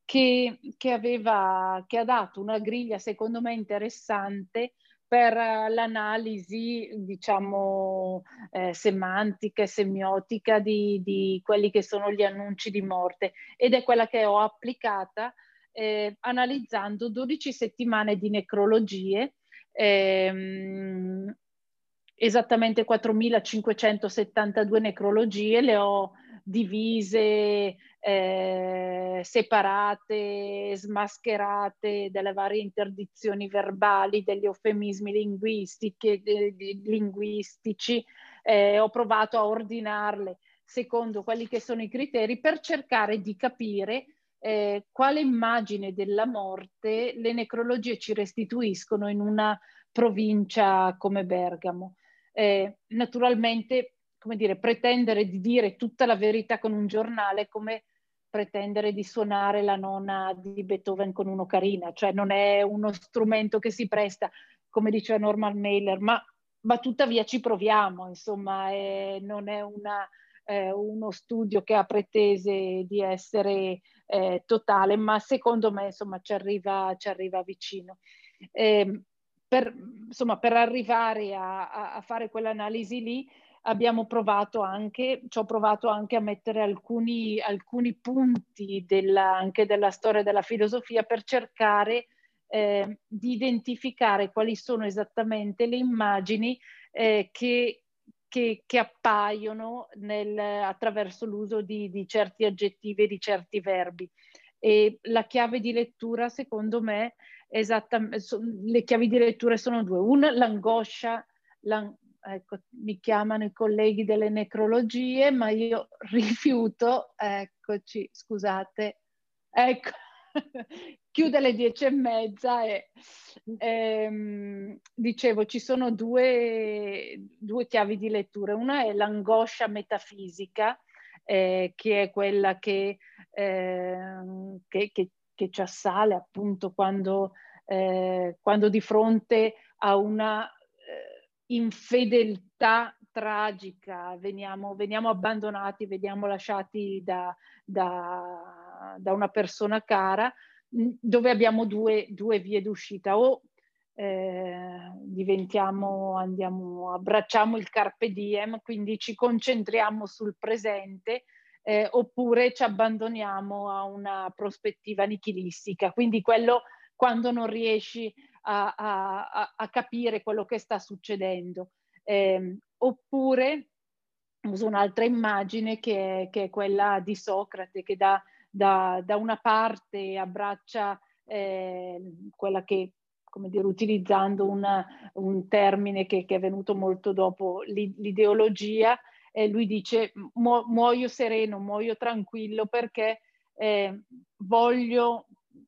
che, che, aveva, che ha dato una griglia secondo me interessante per l'analisi, diciamo, eh, semantica e semiotica di, di, quelli che sono gli annunci di morte. Ed è quella che ho applicata eh, analizzando 12 settimane di necrologie ehm, esattamente 4.572 necrologie, le ho divise, eh, separate, smascherate dalle varie interdizioni verbali, degli eufemismi linguistici, eh, ho provato a ordinarle secondo quelli che sono i criteri per cercare di capire eh, quale immagine della morte le necrologie ci restituiscono in una provincia come Bergamo eh, naturalmente, come dire, pretendere di dire tutta la verità con un giornale come pretendere di suonare la nonna di Beethoven con un'ocarina, cioè non è uno strumento che si presta, come diceva Norman Mailer, ma, ma tuttavia ci proviamo, insomma, è, non è una, eh, uno studio che ha pretese di essere eh, totale, ma secondo me insomma ci arriva, ci arriva vicino. Eh, per, insomma, per arrivare a, a fare quell'analisi lì abbiamo provato anche, ci ho provato anche a mettere alcuni, alcuni punti della, anche della storia della filosofia per cercare eh, di identificare quali sono esattamente le immagini eh, che, che, che, appaiono nel, attraverso l'uso di, di certi aggettivi e di certi verbi. E la chiave di lettura, secondo me, esattamente, le chiavi di lettura sono due. Una, l'angoscia, l'ang ecco, mi chiamano i colleghi delle necrologie, ma io rifiuto, eccoci, scusate, ecco, chiude alle dieci e mezza e ehm, dicevo ci sono due, due chiavi di lettura. Una è l'angoscia metafisica, eh, che è quella che, eh, che, che che ci assale appunto quando, eh, quando di fronte a una eh, infedeltà tragica veniamo, veniamo, abbandonati, veniamo lasciati da, da, da, una persona cara, dove abbiamo due, due vie d'uscita. O eh, diventiamo, andiamo, abbracciamo il carpe diem, quindi ci concentriamo sul presente eh, oppure ci abbandoniamo a una prospettiva nichilistica. Quindi quello quando non riesci a, a, a capire quello che sta succedendo. Eh, oppure uso un'altra immagine che è, che è, quella di Socrate che da, da, da una parte abbraccia eh, quella che come dire, utilizzando una, un termine che, che, è venuto molto dopo l'ideologia, eh, lui dice mu- muoio sereno, muoio tranquillo perché eh, voglio,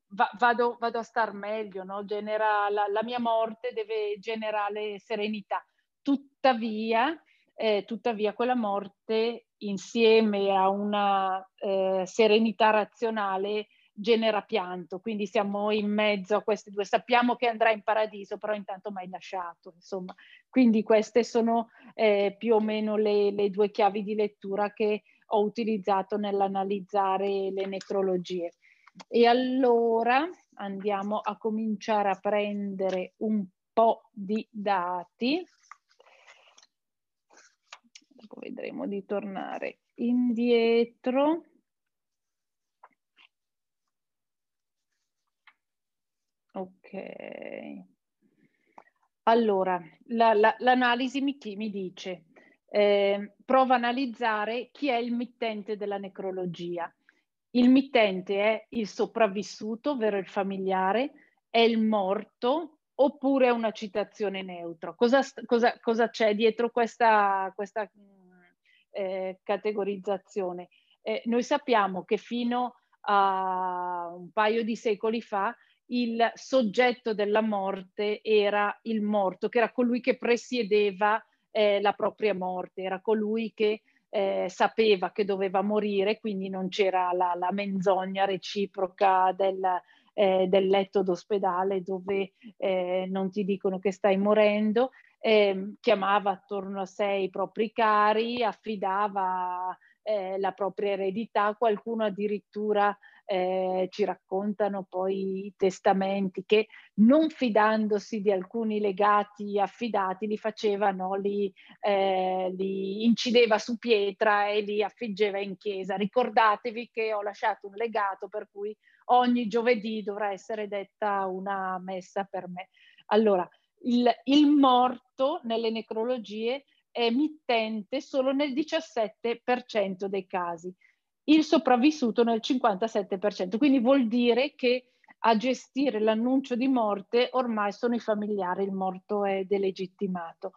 va- vado, vado, a star meglio, no? Genera, la, la, mia morte deve generare serenità. Tuttavia, eh, tuttavia quella morte insieme a una eh, serenità razionale genera pianto, quindi siamo in mezzo a questi due. Sappiamo che andrà in paradiso, però intanto mai lasciato, insomma. Quindi queste sono eh, più o meno le, le due chiavi di lettura che ho utilizzato nell'analizzare le necrologie. E allora andiamo a cominciare a prendere un po' di dati. Dopo vedremo di tornare indietro. Ok. Allora, la, la, l'analisi mi, mi dice, eh, prova a analizzare chi è il mittente della necrologia. Il mittente è il sopravvissuto, ovvero il familiare, è il morto oppure è una citazione neutra. Cosa, cosa, cosa c'è dietro questa, questa eh, categorizzazione? Eh, noi sappiamo che fino a un paio di secoli fa il soggetto della morte era il morto, che era colui che presiedeva eh, la propria morte, era colui che eh, sapeva che doveva morire, quindi non c'era la, la menzogna reciproca del, eh, del letto d'ospedale dove eh, non ti dicono che stai morendo, ehm, chiamava attorno a sé i propri cari, affidava eh, la propria eredità, qualcuno addirittura eh, ci raccontano poi i testamenti che non fidandosi di alcuni legati affidati li facevano, li, eh, li incideva su pietra e li affiggeva in chiesa. Ricordatevi che ho lasciato un legato per cui ogni giovedì dovrà essere detta una messa per me. Allora, il, il morto nelle necrologie è mittente solo nel 17% dei casi il sopravvissuto nel 57%. Quindi vuol dire che a gestire l'annuncio di morte ormai sono i familiari, il morto è delegittimato.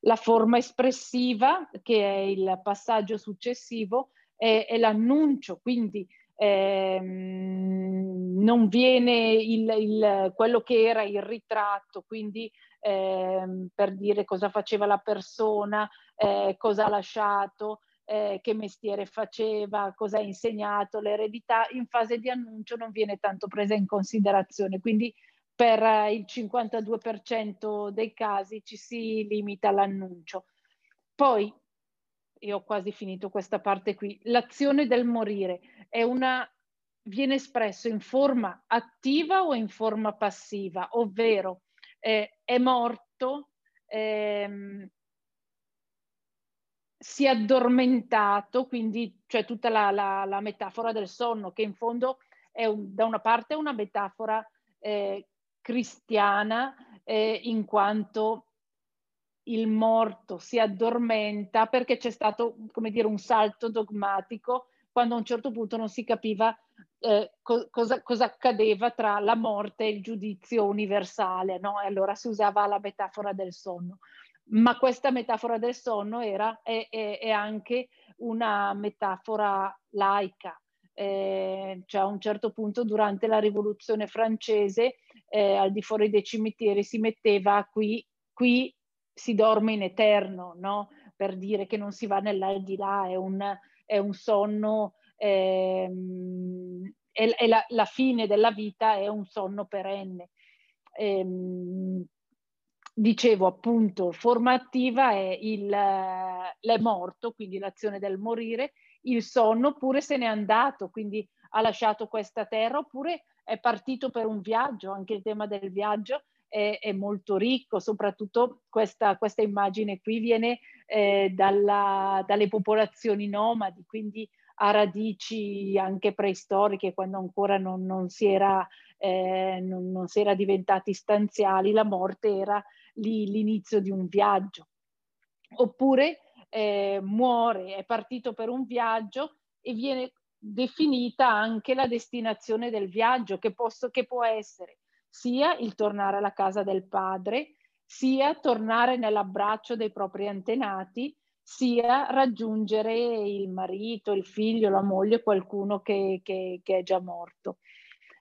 La forma espressiva, che è il passaggio successivo, è, è l'annuncio, quindi ehm, non viene il, il, quello che era il ritratto, quindi ehm, per dire cosa faceva la persona, eh, cosa ha lasciato, eh, che mestiere faceva, cosa ha insegnato, l'eredità, in fase di annuncio non viene tanto presa in considerazione. Quindi per eh, il 52% dei casi ci si limita all'annuncio. Poi, e ho quasi finito questa parte qui, l'azione del morire una, viene espresso in forma attiva o in forma passiva, ovvero eh, è morto, ehm, si è addormentato, quindi c'è tutta la, la, la, metafora del sonno, che in fondo è un, da una parte una metafora eh, cristiana, eh, in quanto il morto si addormenta perché c'è stato, come dire, un salto dogmatico quando a un certo punto non si capiva eh, co- cosa, cosa, accadeva tra la morte e il giudizio universale, no? E allora si usava la metafora del sonno ma questa metafora del sonno era, è, è, è anche una metafora laica. Eh, cioè a un certo punto durante la rivoluzione francese eh, al di fuori dei cimiteri si metteva qui, qui si dorme in eterno, no? per dire che non si va nell'aldilà, è un, è un sonno, ehm, è, è la, la, fine della vita è un sonno perenne. Dicevo appunto, formativa è il, l'è morto, quindi l'azione del morire, il sonno, oppure se n'è andato, quindi ha lasciato questa terra, oppure è partito per un viaggio, anche il tema del viaggio è, è molto ricco, soprattutto questa, questa immagine qui viene eh, dalla, dalle popolazioni nomadi, quindi ha radici anche preistoriche, quando ancora non, non, si, era, eh, non, non si era diventati stanziali, la morte era l'inizio di un viaggio. Oppure eh, muore, è partito per un viaggio e viene definita anche la destinazione del viaggio, che, posso, che può essere sia il tornare alla casa del padre, sia tornare nell'abbraccio dei propri antenati, sia raggiungere il marito, il figlio, la moglie, qualcuno che, che, che è già morto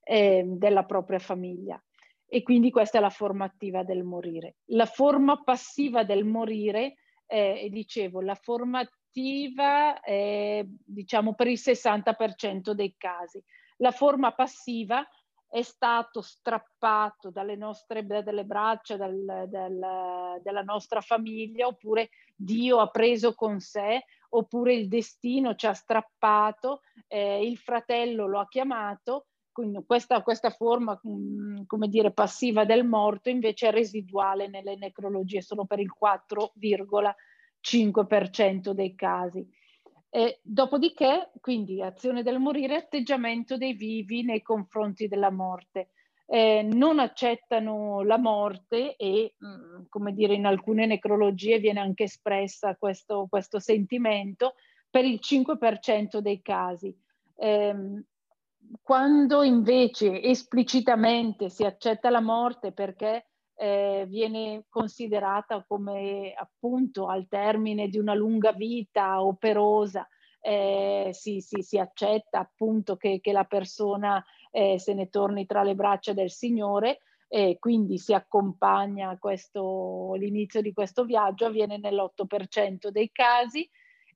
eh, della propria famiglia e quindi questa è la forma attiva del morire. La forma passiva del morire, eh, dicevo, la forma attiva è diciamo per il 60% dei casi. La forma passiva è stato strappato dalle nostre dalle braccia del, del, della nostra famiglia, oppure Dio ha preso con sé, oppure il destino ci ha strappato, eh, il fratello lo ha chiamato. Questa, questa forma, mm, come dire, passiva del morto invece è residuale nelle necrologie, solo per il 4,5% dei casi. E dopodiché, quindi, azione del morire, atteggiamento dei vivi nei confronti della morte. Eh, non accettano la morte e, mm, come dire, in alcune necrologie viene anche espressa questo, questo sentimento per il 5% dei casi. Eh, quando invece esplicitamente si accetta la morte perché eh, viene considerata come appunto al termine di una lunga vita operosa, eh, si, si, si, accetta appunto che, che la persona eh, se ne torni tra le braccia del Signore e quindi si accompagna questo, l'inizio di questo viaggio, avviene nell'8% dei casi.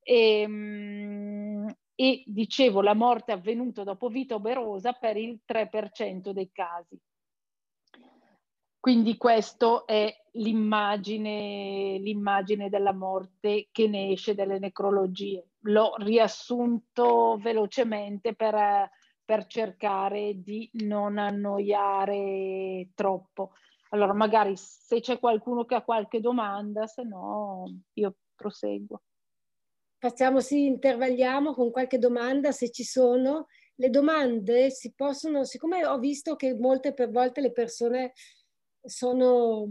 E, mm, e dicevo la morte avvenuta dopo vita operosa per il 3% dei casi. Quindi questo è l'immagine, l'immagine della morte che ne esce dalle necrologie. L'ho riassunto velocemente per, per cercare di non annoiare troppo. Allora, magari se c'è qualcuno che ha qualche domanda, se no io proseguo. Facciamo sì, intervalliamo con qualche domanda se ci sono. Le domande si possono, siccome ho visto che molte per volte le persone sono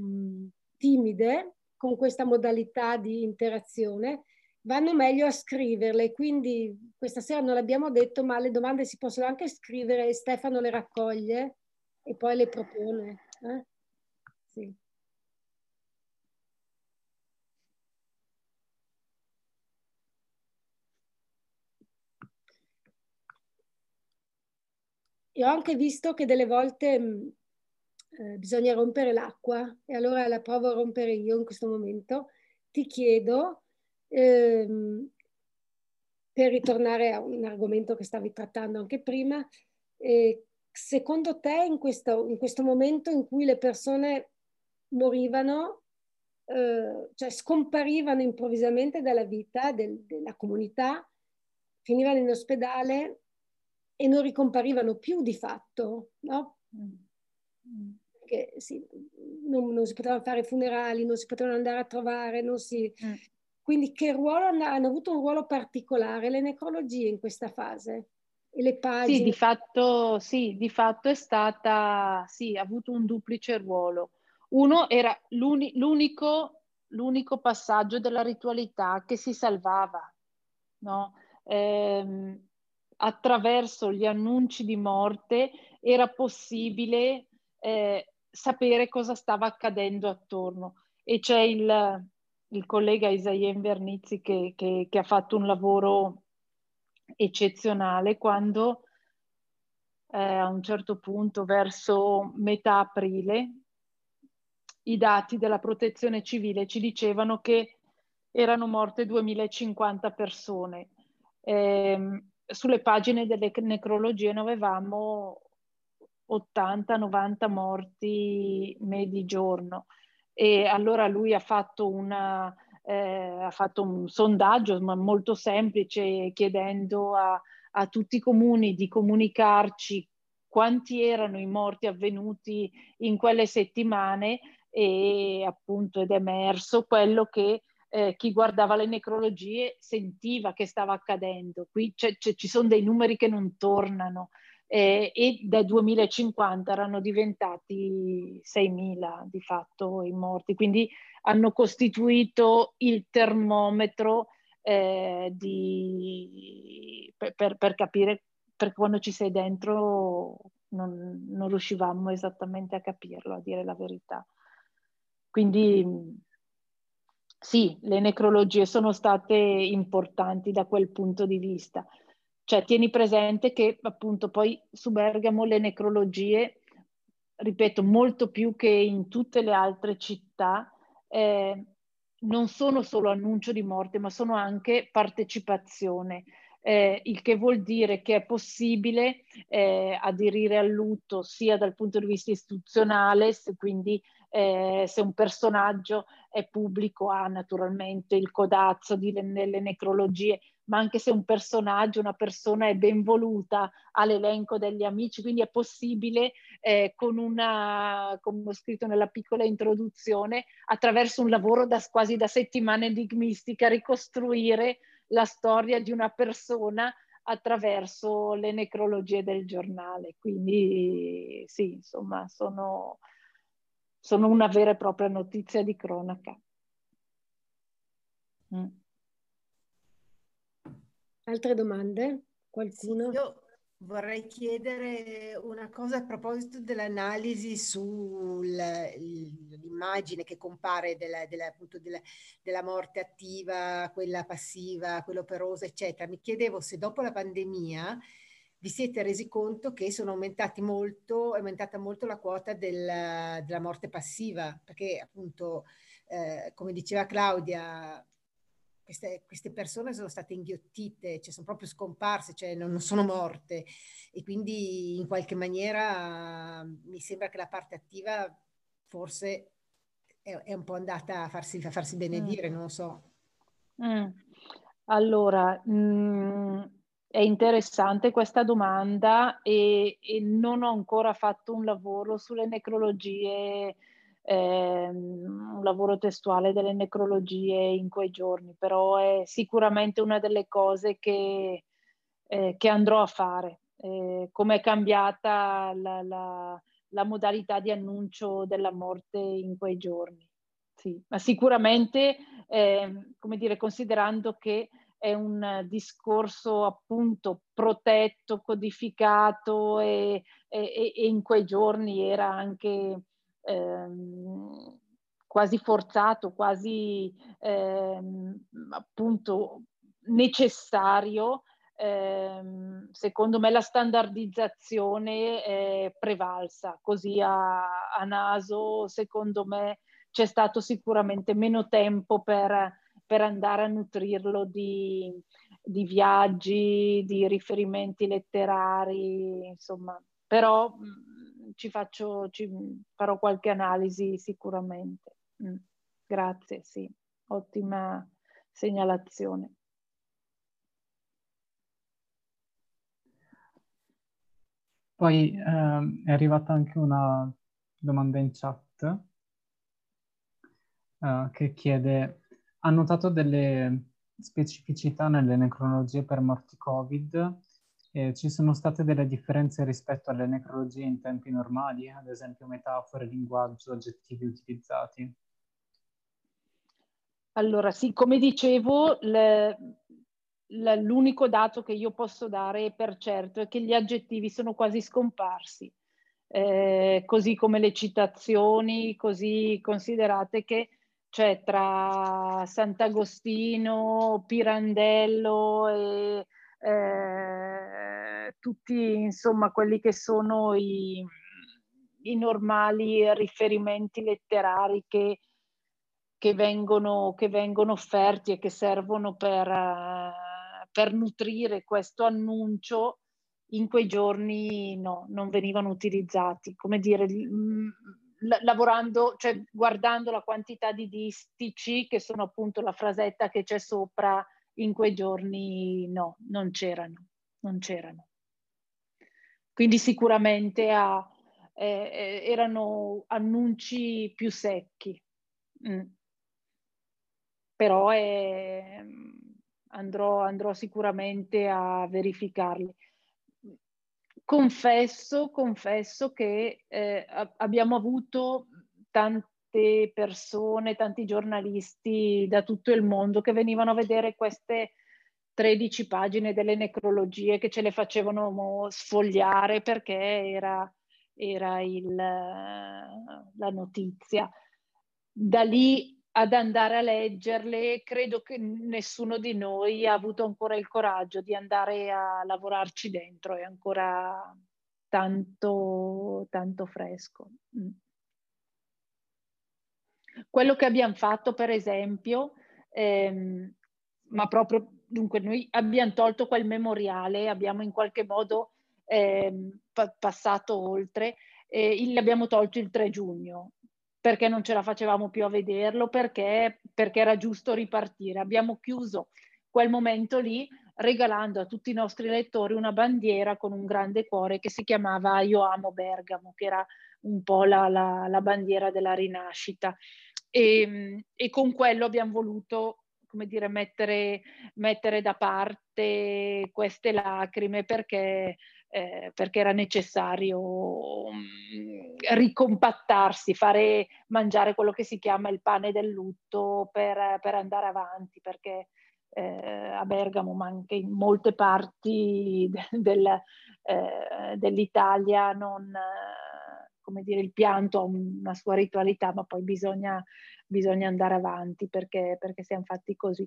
timide con questa modalità di interazione, vanno meglio a scriverle. Quindi questa sera non l'abbiamo detto, ma le domande si possono anche scrivere e Stefano le raccoglie e poi le propone. Eh? Sì. E ho anche visto che delle volte eh, bisogna rompere l'acqua e allora la provo a rompere io in questo momento. Ti chiedo, ehm, per ritornare a un argomento che stavi trattando anche prima, eh, secondo te in questo, in questo, momento in cui le persone morivano, eh, cioè scomparivano improvvisamente dalla vita del, della comunità, finivano in ospedale e non ricomparivano più di fatto, no? Che sì, non, non, si potevano fare funerali, non si potevano andare a trovare, non si... Mm. Quindi che ruolo hanno, hanno avuto un ruolo particolare le necrologie in questa fase? E le pagine? Sì, di fatto, sì, di fatto è stata, sì, ha avuto un duplice ruolo. Uno era l'uni, l'unico, l'unico passaggio della ritualità che si salvava, no? Eh, attraverso gli annunci di morte era possibile eh, sapere cosa stava accadendo attorno. E c'è il, il collega Isaia Invernizzi che, che, che, ha fatto un lavoro eccezionale quando eh, a un certo punto, verso metà aprile, i dati della protezione civile ci dicevano che erano morte 2050 persone. Eh, sulle pagine delle necrologie noi avevamo 80-90 morti medi giorno. E allora lui ha fatto, una, eh, ha fatto un sondaggio molto semplice chiedendo a, a tutti i comuni di comunicarci quanti erano i morti avvenuti in quelle settimane e appunto ed è emerso quello che eh, chi guardava le necrologie sentiva che stava accadendo. Qui c- c- ci sono dei numeri che non tornano eh, e dal 2050 erano diventati 6.000 di fatto i morti, quindi hanno costituito il termometro eh, di, per, per, per, capire, perché quando ci sei dentro non, non riuscivamo esattamente a capirlo, a dire la verità. Quindi sì, le necrologie sono state importanti da quel punto di vista. Cioè, tieni presente che appunto poi su Bergamo le necrologie, ripeto, molto più che in tutte le altre città, eh, non sono solo annuncio di morte, ma sono anche partecipazione. eh, il che vuol dire che è possibile eh, aderire al lutto sia dal punto di vista istituzionale, quindi eh, se un personaggio è pubblico ha naturalmente il codazzo di, nelle necrologie, ma anche se un personaggio, una persona è ben voluta all'elenco degli amici, quindi è possibile eh, con una, come ho scritto nella piccola introduzione, attraverso un lavoro da, quasi da settimana enigmistica, ricostruire la storia di una persona attraverso le necrologie del giornale. Quindi sì, insomma, sono, sono una vera e propria notizia di cronaca. Mm. Altre domande? Qualcuno? Sì, io Vorrei chiedere una cosa a proposito dell'analisi sull'immagine che compare della, della, appunto della, della, morte attiva, quella passiva, quella operosa, eccetera. Mi chiedevo se dopo la pandemia vi siete resi conto che sono aumentati molto, è aumentata molto la quota del, della morte passiva, perché appunto, eh, come diceva Claudia, queste, queste, persone sono state inghiottite, cioè sono proprio scomparse, cioè non, non, sono morte e quindi in qualche maniera mi sembra che la parte attiva forse è, è un po' andata a farsi, a farsi benedire, mm. non lo so. Mm. Allora, mh, mm, è interessante questa domanda e, e, non ho ancora fatto un lavoro sulle necrologie ehm, un lavoro testuale delle necrologie in quei giorni, però è sicuramente una delle cose che, eh, che andrò a fare. Eh, come è cambiata la, la, la, modalità di annuncio della morte in quei giorni. Sì, ma sicuramente, eh, come dire, considerando che è un discorso appunto protetto, codificato e, e, e in quei giorni era anche ehm, quasi forzato, quasi ehm, appunto necessario, ehm, secondo me la standardizzazione è prevalsa, così a, a, naso secondo me c'è stato sicuramente meno tempo per, per andare a nutrirlo di, di viaggi, di riferimenti letterari, insomma, però ci faccio, ci farò qualche analisi sicuramente. Mm. Grazie, sì, ottima segnalazione. Poi eh, è arrivata anche una domanda in chat eh, che chiede, ha notato delle specificità nelle necrologie per morti Covid eh, ci sono state delle differenze rispetto alle necrologie in tempi normali, ad esempio metafore, linguaggio, aggettivi utilizzati? Allora, sì, come dicevo, le, le, l'unico dato che io posso dare per certo è che gli aggettivi sono quasi scomparsi, eh, così come le citazioni, così considerate che c'è tra Sant'Agostino, Pirandello e eh, tutti insomma quelli che sono i, i normali riferimenti letterari che, che, vengono, che, vengono, offerti e che servono per, uh, per nutrire questo annuncio in quei giorni no, non venivano utilizzati. Come dire, lavorando, cioè guardando la quantità di distici che sono appunto la frasetta che c'è sopra in quei giorni no, non c'erano, non c'erano. Quindi sicuramente ha, eh, eh, erano annunci più secchi, mm. però eh, andrò, andrò sicuramente a verificarli. Confesso, confesso che eh, abbiamo avuto tante persone, tanti giornalisti da tutto il mondo che venivano a vedere queste 13 pagine delle necrologie che ce le facevano sfogliare perché era, era il, la notizia. Da lì ad andare a leggerle, credo che nessuno di noi ha avuto ancora il coraggio di andare a lavorarci dentro, è ancora tanto, tanto fresco. Mm. Quello che abbiamo fatto, per esempio, ehm, ma proprio dunque noi abbiamo tolto quel memoriale, abbiamo in qualche modo eh, pa- passato oltre, eh, l'abbiamo tolto il 3 giugno perché non ce la facevamo più a vederlo, perché, perché era giusto ripartire. Abbiamo chiuso quel momento lì regalando a tutti i nostri lettori una bandiera con un grande cuore che si chiamava Io amo Bergamo, che era un po' la, la, la bandiera della rinascita. E, e, con quello abbiamo voluto come dire, mettere, mettere da parte queste lacrime perché, eh, perché era necessario um, ricompattarsi, fare mangiare quello che si chiama il pane del lutto per, per andare avanti, perché eh, a Bergamo, ma anche in molte parti del, eh, dell'Italia non come dire, il pianto ha una sua ritualità, ma poi bisogna, bisogna andare avanti perché, perché, siamo fatti così.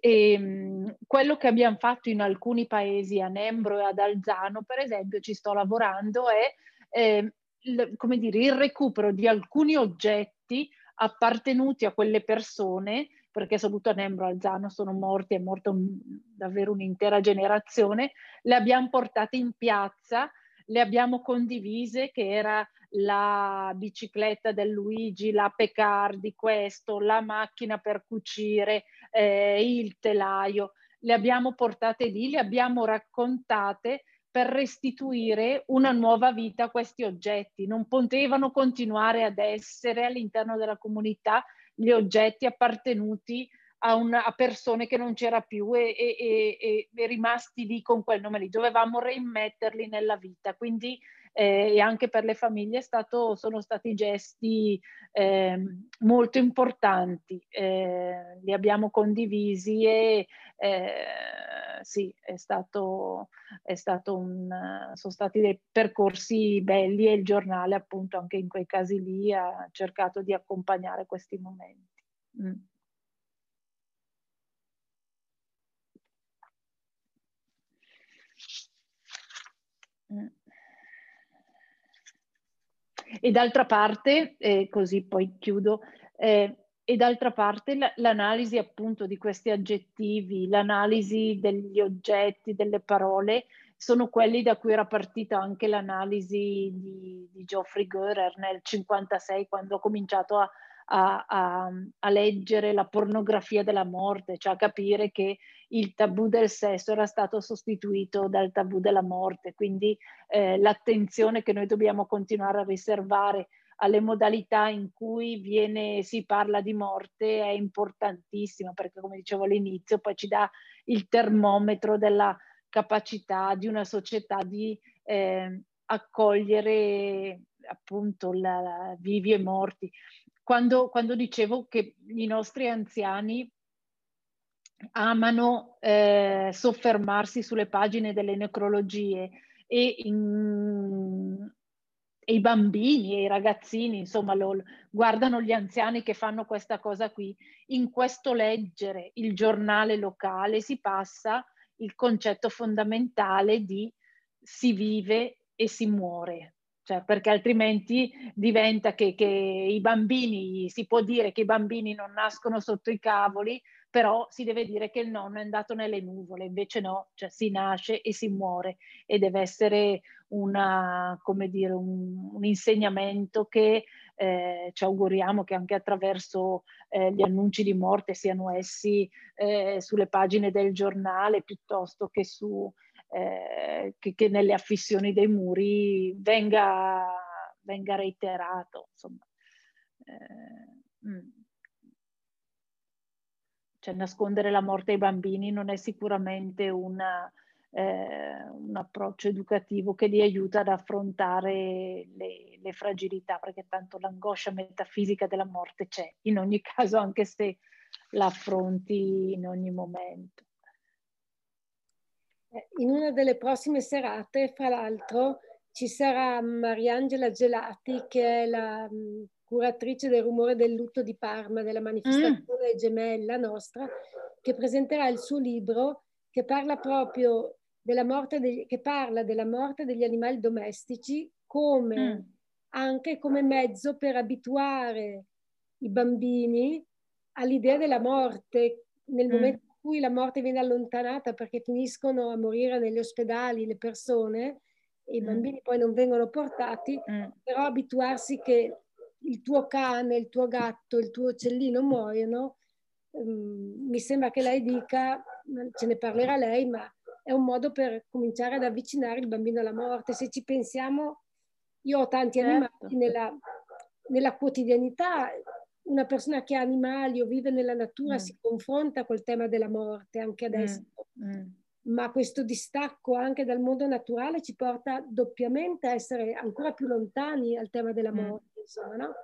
E, ehm, quello che abbiamo fatto in alcuni paesi, a Nembro e ad Alzano, per esempio, ci sto lavorando, è eh, il, come dire, il recupero di alcuni oggetti appartenuti a quelle persone perché soprattutto a Nembro Alzano sono morti, è morta un, davvero un'intera generazione, le abbiamo portate in piazza, le abbiamo condivise, che era la bicicletta del Luigi, la Pecar di questo, la macchina per cucire, eh, il telaio. Le abbiamo portate lì, le abbiamo raccontate per restituire una nuova vita a questi oggetti. Non potevano continuare ad essere all'interno della comunità gli oggetti appartenuti a, una, a persone che non c'era più e, e, e, e, rimasti lì con quel nome lì. Dovevamo reimmetterli nella vita. Quindi eh, e anche per le famiglie stato, sono stati gesti eh, molto importanti, eh, li abbiamo condivisi e eh, sì, è stato, è stato un, sono stati dei percorsi belli e il giornale appunto anche in quei casi lì ha cercato di accompagnare questi momenti. Mm. E d'altra parte, eh, così poi chiudo, eh, e d'altra parte l'analisi appunto di questi aggettivi, l'analisi degli oggetti, delle parole, sono quelli da cui era partita anche l'analisi di, di Geoffrey Görer nel 1956 quando ho cominciato a, a, a, a, leggere la pornografia della morte, cioè a capire che il tabù del sesso era stato sostituito dal tabù della morte, quindi eh, l'attenzione che noi dobbiamo continuare a riservare alle modalità in cui viene, si parla di morte è importantissima perché come dicevo all'inizio poi ci dà il termometro della capacità di una società di eh, accogliere appunto la, la, vivi e morti. Quando, quando dicevo che i nostri anziani amano eh, soffermarsi sulle pagine delle necrologie e, in, e, i bambini e i ragazzini, insomma, lo, guardano gli anziani che fanno questa cosa qui. In questo leggere il giornale locale si passa il concetto fondamentale di si vive e si muore cioè, perché altrimenti diventa che, che, i bambini, si può dire che i bambini non nascono sotto i cavoli, però si deve dire che il nonno è andato nelle nuvole, invece no, cioè si nasce e si muore e deve essere una, dire, un, un insegnamento che eh, ci auguriamo che anche attraverso eh, gli annunci di morte, siano essi eh, sulle pagine del giornale piuttosto che su eh, che, che, nelle affissioni dei muri venga, venga reiterato. Insomma. Eh, mm. Cioè, nascondere la morte ai bambini non è sicuramente una, eh, un approccio educativo che li aiuta ad affrontare le, le, fragilità, perché tanto l'angoscia metafisica della morte c'è, in ogni caso, anche se la affronti in ogni momento. In una delle prossime serate, fra l'altro, ci sarà Mariangela Gelati, che è la um, curatrice del rumore del lutto di Parma, della manifestazione mm. gemella nostra, che presenterà il suo libro che parla proprio della morte, degli, che parla della morte degli animali domestici come, mm. anche come mezzo per abituare i bambini all'idea della morte nel mm. momento cui la morte viene allontanata perché finiscono a morire negli ospedali le persone i mm. bambini poi non vengono portati, mm. però abituarsi che il tuo cane, il tuo gatto, il tuo uccellino muoiono, um, mi sembra che lei dica, ce ne parlerà lei, ma è un modo per cominciare ad avvicinare il bambino alla morte. Se ci pensiamo, io ho tanti certo. animali nella, nella, quotidianità, una persona che ha animali o vive nella natura mm. si confronta col tema della morte anche adesso. Mm. Mm ma questo distacco anche dal mondo naturale ci porta doppiamente a essere ancora più lontani al tema della mm. morte, mm. Insomma, no?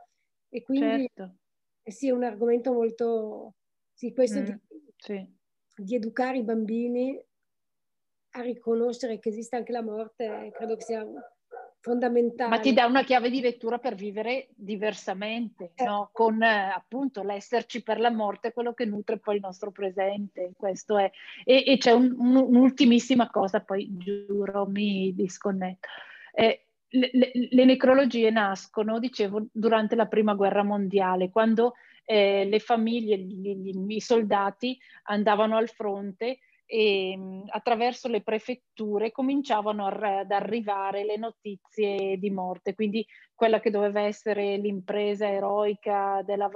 E quindi certo. eh sì, è un argomento molto... Sì, questo mm. di, sì. di educare i bambini a riconoscere che esiste anche la morte, credo che sia fondamentale. Ma ti dà una chiave di lettura per vivere diversamente, eh. no? con eh, appunto l'esserci per la morte, quello che nutre poi il nostro presente. Questo è. E, e c'è un, un, un'ultimissima cosa, poi giuro, mi disconnetto. Eh, le, le, necrologie nascono, dicevo, durante la prima guerra mondiale, quando eh, le famiglie, gli, gli, i soldati andavano al fronte e attraverso le prefetture cominciavano ad arrivare le notizie di morte, quindi quella che doveva essere l'impresa eroica della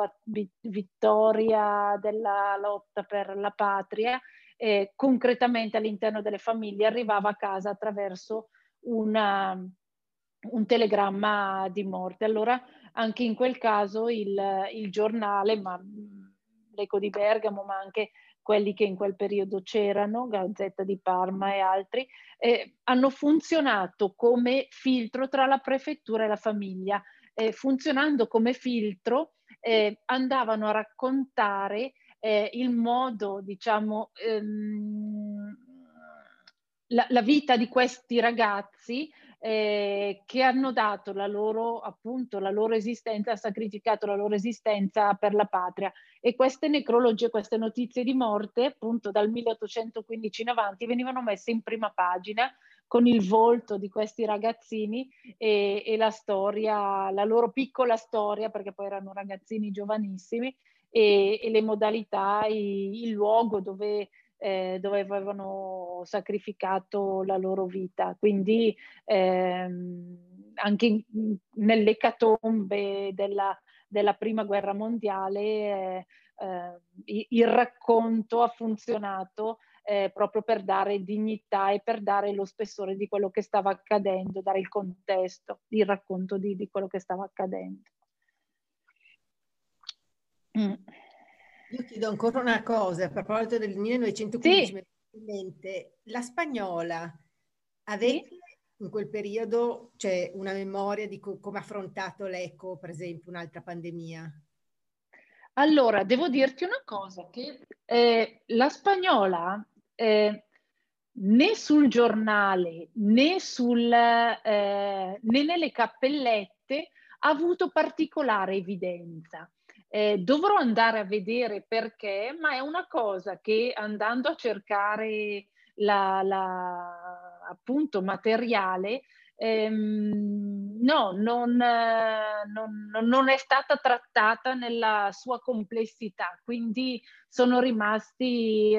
vittoria, della lotta per la patria, eh, concretamente all'interno delle famiglie arrivava a casa attraverso una, un telegramma di morte. Allora anche in quel caso il, il giornale, ma l'Eco di Bergamo, ma anche quelli che in quel periodo c'erano, Gazzetta di Parma e altri, eh, hanno funzionato come filtro tra la prefettura e la famiglia. Eh, funzionando come filtro eh, andavano a raccontare eh, il modo, diciamo, ehm, la, la, vita di questi ragazzi eh, che hanno dato la loro, appunto, la loro esistenza, sacrificato la loro esistenza per la patria. E queste necrologie, queste notizie di morte, appunto dal 1815 in avanti, venivano messe in prima pagina con il volto di questi ragazzini e, e la storia, la loro piccola storia, perché poi erano ragazzini giovanissimi, e, e le modalità, i, il luogo dove eh, dove avevano sacrificato la loro vita. Quindi ehm, anche in, nell'ecatombe della, della prima guerra mondiale eh, eh, il racconto ha funzionato eh, proprio per dare dignità e per dare lo spessore di quello che stava accadendo, dare il contesto, il racconto di, di quello che stava accadendo. Mm. Io chiedo ancora una cosa, a proposito del 1915, sì. la spagnola avete sì. in quel periodo cioè, una memoria di co- come ha affrontato l'ECO, per esempio, un'altra pandemia? Allora, devo dirti una cosa, che eh, la spagnola eh, né sul giornale né, sul, eh, né nelle cappellette ha avuto particolare evidenza. Eh, dovrò andare a vedere perché, ma è una cosa che andando a cercare la, la appunto materiale, ehm, no, non, non, non, è stata trattata nella sua complessità, quindi sono, rimasti,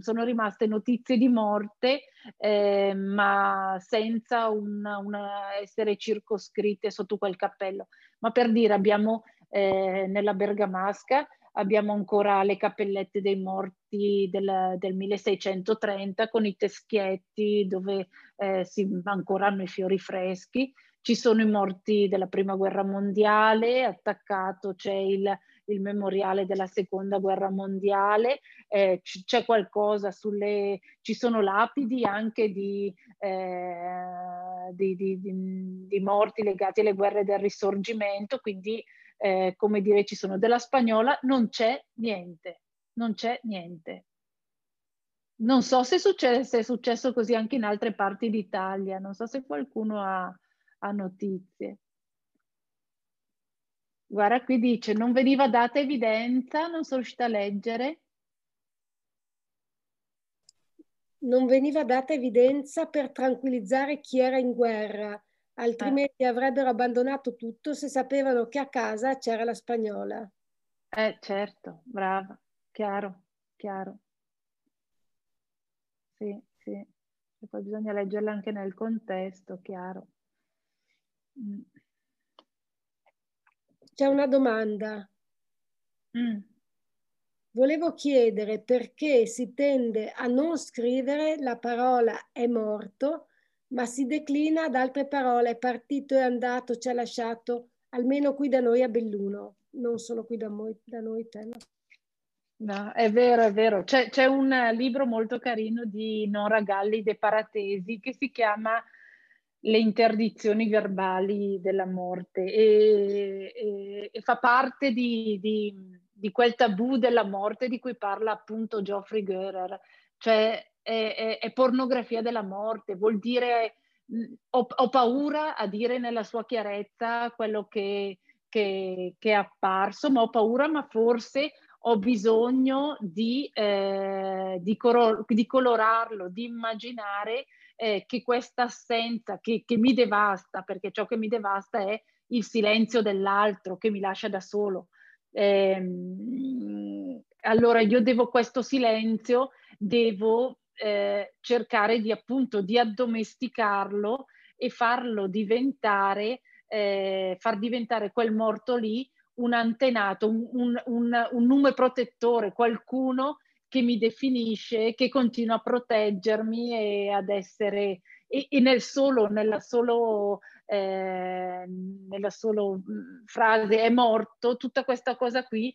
sono rimaste notizie di morte, eh, ma senza una, una essere circoscritte sotto quel cappello. Ma per dire, abbiamo eh, nella Bergamasca abbiamo ancora le cappellette dei morti del, del 1630 con i teschietti dove eh, si ancora hanno i fiori freschi. Ci sono i morti della prima guerra mondiale, attaccato c'è il, il memoriale della seconda guerra mondiale, eh, c'è qualcosa sulle, ci sono lapidi anche di, eh, di, di, di, morti legati alle guerre del risorgimento, quindi eh, come dire, ci sono della spagnola, non c'è niente, non c'è niente. Non so se, succede, se, è successo così anche in altre parti d'Italia, non so se qualcuno ha, ha notizie. Guarda, qui dice, non veniva data evidenza, non sono riuscita a leggere. Non veniva data evidenza per tranquillizzare chi era in guerra altrimenti eh. avrebbero abbandonato tutto se sapevano che a casa c'era la spagnola. Eh certo, brava, chiaro, chiaro. sì, sì. E poi bisogna leggerle anche nel contesto, chiaro. Mm. C'è una domanda. Mm. Volevo chiedere perché si tende a non scrivere la parola è morto, ma si declina ad altre parole, è partito, è andato, ci ha lasciato, almeno qui da noi a Belluno, non solo qui da noi, da noi te. No? No, è vero, è vero. C'è, c'è, un libro molto carino di Nora Galli De Paratesi che si chiama Le interdizioni verbali della morte e, e, e fa parte di, di di quel tabù della morte di cui parla appunto Geoffrey Görer, cioè è, è, è pornografia della morte, vuol dire ho, ho, paura a dire nella sua chiarezza quello che, che, che, è apparso, ma ho paura, ma forse ho bisogno di, eh, di, coro- di colorarlo, di immaginare eh, che questa assenza che, che mi devasta, perché ciò che mi devasta è il silenzio dell'altro che mi lascia da solo. Eh, allora io devo questo silenzio, devo eh, cercare di appunto di addomesticarlo e farlo diventare, eh, far diventare quel morto lì un antenato, un, un, un, un nome protettore, qualcuno che mi definisce, che continua a proteggermi e ad essere e, e nel solo, nella solo eh, nella solo mm, frase è morto, tutta questa cosa qui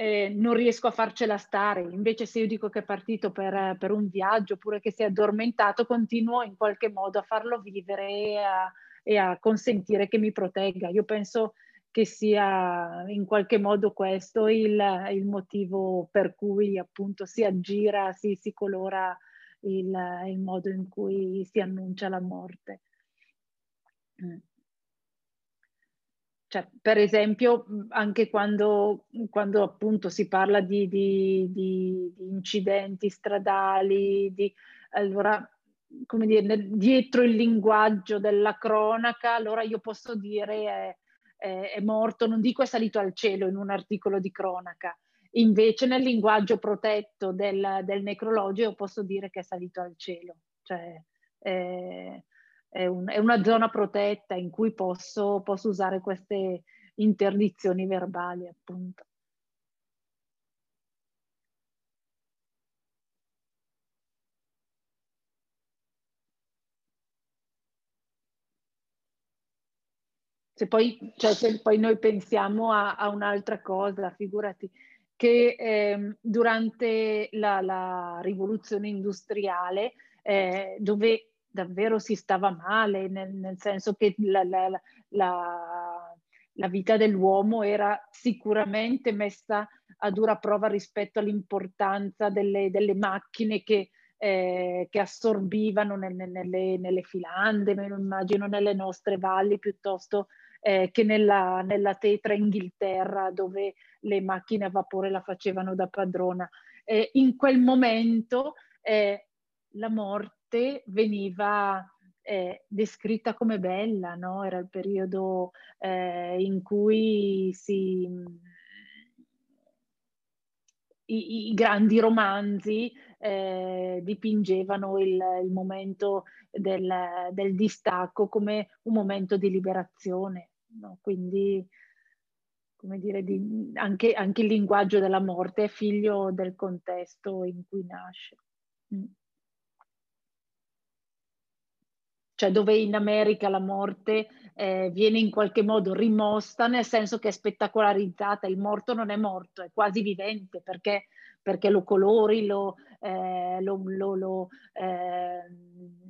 eh, non riesco a farcela stare. Invece se io dico che è partito per, per, un viaggio oppure che si è addormentato, continuo in qualche modo a farlo vivere e a, e a consentire che mi protegga. Io penso che sia in qualche modo questo il, il motivo per cui appunto si aggira, si, si colora il, il modo in cui si annuncia la morte. Mm. Cioè, per esempio, anche quando, quando appunto si parla di, di, di, di incidenti stradali, allora, come dire, dietro il linguaggio della cronaca, allora io posso dire è, è, è morto, non dico è salito al cielo in un articolo di cronaca, invece nel linguaggio protetto del, del necrologio posso dire che è salito al cielo. Cioè, eh, è, un, è una zona protetta in cui posso, posso usare queste interdizioni verbali, appunto. Se poi, cioè, se poi noi pensiamo a, a un'altra cosa, figurati, che eh, durante la, la, rivoluzione industriale, eh, dove davvero si stava male, nel, nel senso che la, la, la, la vita dell'uomo era sicuramente messa a dura prova rispetto all'importanza delle, delle macchine che, eh, che assorbivano nelle, nelle, nelle, filande, me lo immagino nelle nostre valli piuttosto eh, che nella, nella, tetra Inghilterra dove le macchine a vapore la facevano da padrona. Eh, in quel momento eh, la morte morte veniva eh, descritta come bella, no? Era il periodo eh, in cui si, i, i grandi romanzi eh, dipingevano il, il momento del, del, distacco come un momento di liberazione. No? Quindi, come dire, di, anche, anche, il linguaggio della morte è figlio del contesto in cui nasce. Mm. Cioè dove in America la morte eh, viene in qualche modo rimossa, nel senso che è spettacolarizzata, il morto non è morto, è quasi vivente perché, perché lo colori, lo, eh, lo, lo, lo eh,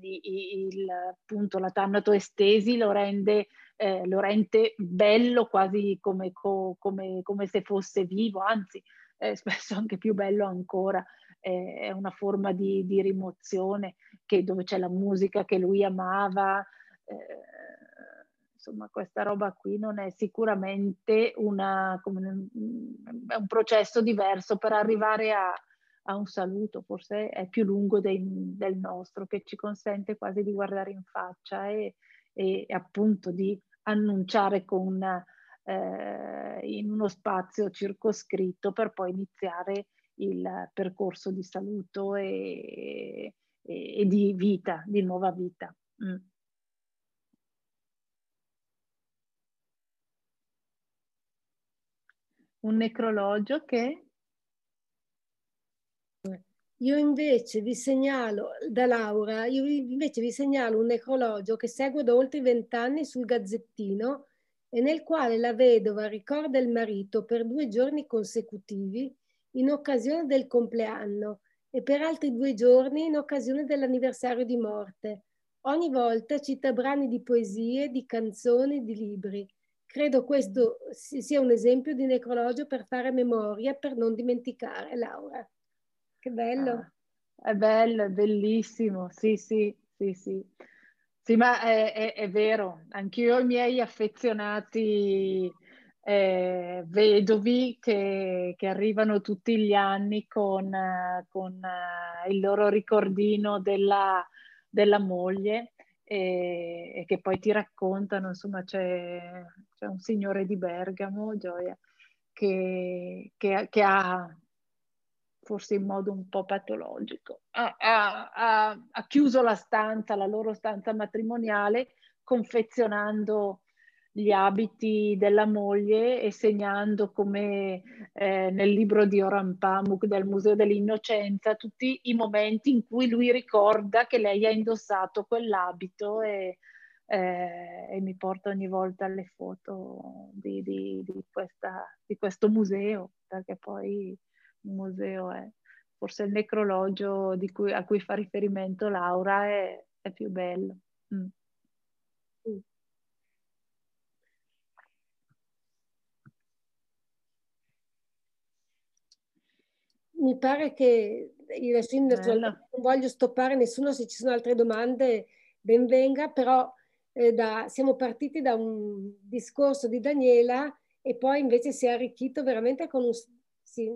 il, appunto la tannato estesi lo rende, eh, lo rende bello quasi come, co, come, come se fosse vivo, anzi spesso anche più bello ancora è una forma di, di rimozione che, dove c'è la musica che lui amava. Eh, insomma, questa roba qui non è sicuramente una, come, è un processo diverso per arrivare a, a un saluto, forse è più lungo dei, del nostro, che ci consente quasi di guardare in faccia e, e appunto di annunciare con, eh, in uno spazio circoscritto per poi iniziare il percorso di saluto e, e, e di vita, di nuova vita. Mm. Un necrologio che io invece vi segnalo, da Laura, io invece vi segnalo un necrologio che seguo da oltre vent'anni sul Gazzettino e nel quale la vedova ricorda il marito per due giorni consecutivi in occasione del compleanno e per altri due giorni in occasione dell'anniversario di morte. Ogni volta cita brani di poesie, di canzoni, di libri. Credo questo sia un esempio di necrologio per fare memoria, per non dimenticare, Laura. Che bello. Ah, è bello, è bellissimo, sì, sì, sì, sì. Sì, ma è, è, è vero, anch'io i miei affezionati eh, vedovi che, che, arrivano tutti gli anni con, con uh, il loro ricordino della, della moglie e, e, che poi ti raccontano, insomma c'è, c'è un signore di Bergamo, Gioia, che, che, che ha forse in modo un po' patologico, ha, ha, ha, chiuso la stanza, la loro stanza matrimoniale, confezionando gli abiti della moglie e segnando come eh, nel libro di Oran Pamuk del Museo dell'Innocenza tutti i momenti in cui lui ricorda che lei ha indossato quell'abito e, eh, e mi porta ogni volta le foto di, di, di, questa, di questo museo perché poi il museo è forse il necrologio cui, a cui fa riferimento Laura è, è più bello. Mm. Mi pare che io adesso non voglio stoppare nessuno, se ci sono altre domande ben venga, però eh, da, siamo partiti da un discorso di Daniela e poi invece si è arricchito veramente con un, sì,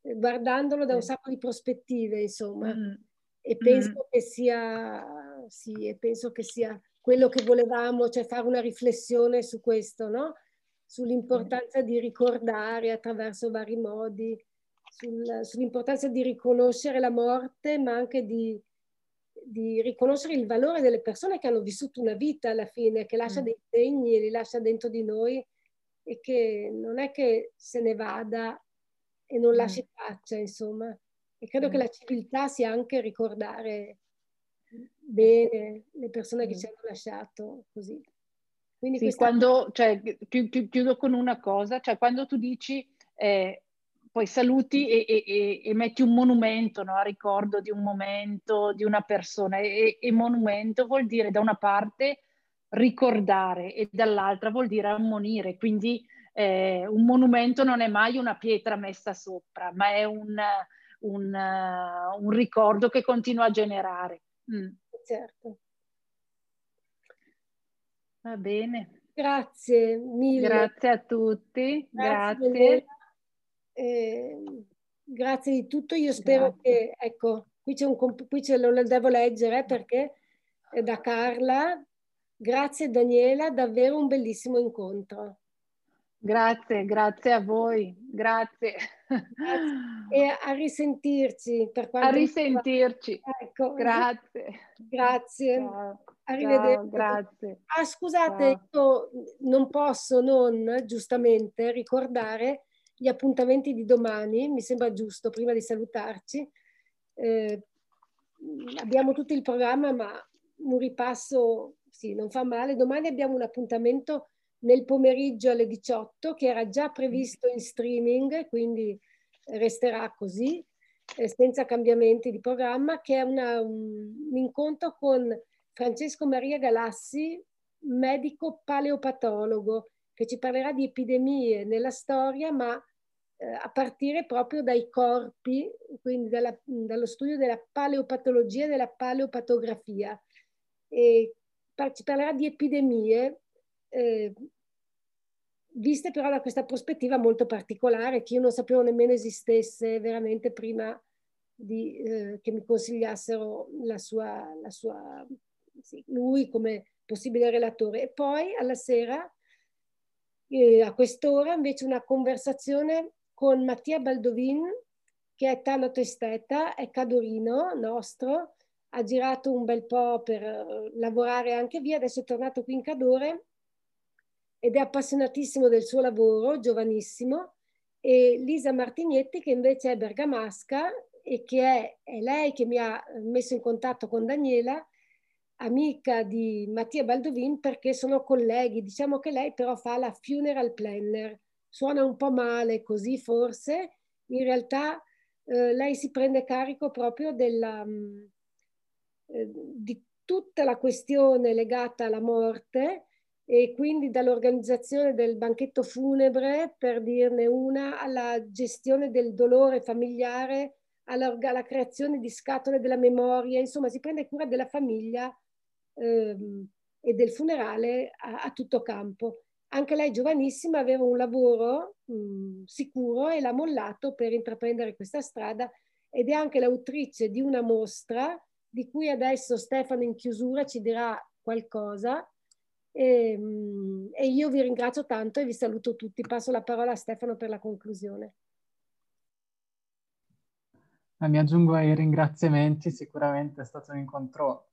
guardandolo da un sacco di prospettive, insomma. Mm. E penso mm. che sia, sì, e penso che sia quello che volevamo, cioè fare una riflessione su questo, no? Sull'importanza di ricordare attraverso vari modi, sul, sull'importanza di riconoscere la morte, ma anche di, di, riconoscere il valore delle persone che hanno vissuto una vita alla fine, che lascia mm. dei segni e li lascia dentro di noi e che non è che se ne vada e non lasci mm. traccia, insomma. E credo mm. che la civiltà sia anche ricordare bene le persone che mm. ci hanno lasciato così. Quindi sì, questa... quando, cioè, chiudo con una cosa, cioè quando tu dici eh, poi saluti e, e, e, metti un monumento no? a ricordo di un momento, di una persona e, e monumento vuol dire da una parte ricordare e dall'altra vuol dire ammonire, quindi eh, un monumento non è mai una pietra messa sopra, ma è un, un, uh, un ricordo che continua a generare. Mm. Certo. Va bene. Grazie mille. Grazie a tutti. Grazie. Grazie, eh, grazie di tutto. Io spero grazie. che, ecco, qui c'è un qui ce lo devo leggere perché è da Carla. Grazie Daniela, davvero un bellissimo incontro. Grazie, grazie a voi, grazie. grazie. E a risentirci. Per a risentirci. Ecco. Grazie. Grazie. Ciao. Arrivederci. Ciao, grazie. Ah, scusate, io non posso non giustamente ricordare gli appuntamenti di domani, mi sembra giusto, prima di salutarci. Eh, abbiamo tutto il programma, ma un ripasso, sì, non fa male. Domani abbiamo un appuntamento nel pomeriggio alle 18 che era già previsto in streaming, quindi resterà così, eh, senza cambiamenti di programma, che è una, un, un incontro con Francesco Maria Galassi, medico paleopatologo, che ci parlerà di epidemie nella storia, ma eh, a partire proprio dai corpi, quindi dalla, dallo studio della paleopatologia e della paleopatografia. E par- ci parlerà di epidemie eh, viste però da questa prospettiva molto particolare che io non sapevo nemmeno esistesse veramente prima di, eh, che mi consigliassero la sua, la sua sì, lui come possibile relatore. E poi alla sera, eh, a quest'ora, invece una conversazione con Mattia Baldovin, che è Tanato Esteta, è cadorino nostro, ha girato un bel po' per eh, lavorare anche via, adesso è tornato qui in Cadore ed è appassionatissimo del suo lavoro, giovanissimo, e Lisa Martignetti che invece è bergamasca e che è, è lei che mi ha messo in contatto con Daniela, amica di Mattia Baldovin perché sono colleghi, diciamo che lei però fa la funeral planner, suona un po' male così forse, in realtà eh, lei si prende carico proprio della, mm, eh, di tutta la questione legata alla morte e quindi dall'organizzazione del banchetto funebre, per dirne una, alla gestione del dolore familiare, alla, alla creazione di scatole della memoria, insomma si prende cura della famiglia ehm, e del funerale a, a, tutto campo. Anche lei giovanissima aveva un lavoro mh, mm, sicuro e l'ha mollato per intraprendere questa strada ed è anche l'autrice di una mostra di cui adesso Stefano in chiusura ci dirà qualcosa e, ehm, e, io vi ringrazio tanto e vi saluto tutti. Passo la parola a Stefano per la conclusione. Mi aggiungo ai ringraziamenti, sicuramente è stato un incontro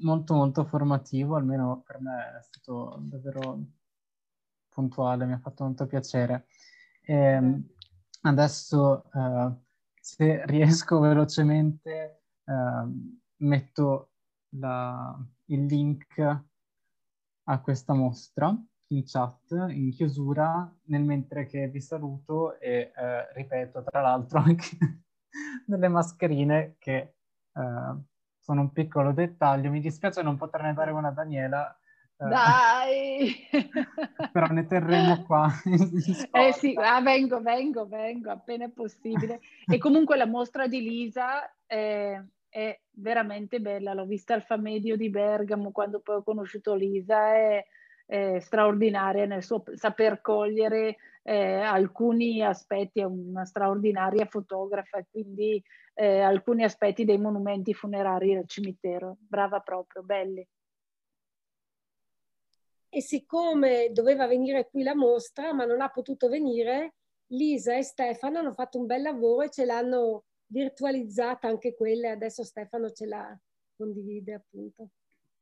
molto molto formativo, almeno per me è stato davvero puntuale, mi ha fatto molto piacere. E, ehm, adesso, uh, se riesco velocemente, uh, metto la, il link a questa mostra in chat, in chiusura, nel mentre che vi saluto e eh, ripeto tra l'altro anche delle mascherine che eh, sono un piccolo dettaglio. Mi dispiace non poterne dare una a Daniela. Eh, Dai! però ne terremo qua. eh sì, ah, vengo, vengo, vengo, appena è possibile. e comunque la mostra di Lisa... Eh è veramente bella. L'ho vista al Famedio di Bergamo quando poi ho conosciuto Lisa, è, è straordinaria nel suo saper cogliere eh, alcuni aspetti, è una straordinaria fotografa quindi eh, alcuni aspetti dei monumenti funerari del cimitero. Brava proprio, belli. E siccome doveva venire qui la mostra, ma non ha potuto venire, Lisa e Stefano hanno fatto un bel lavoro e ce l'hanno virtualizzata anche quella, adesso Stefano ce la condivide appunto.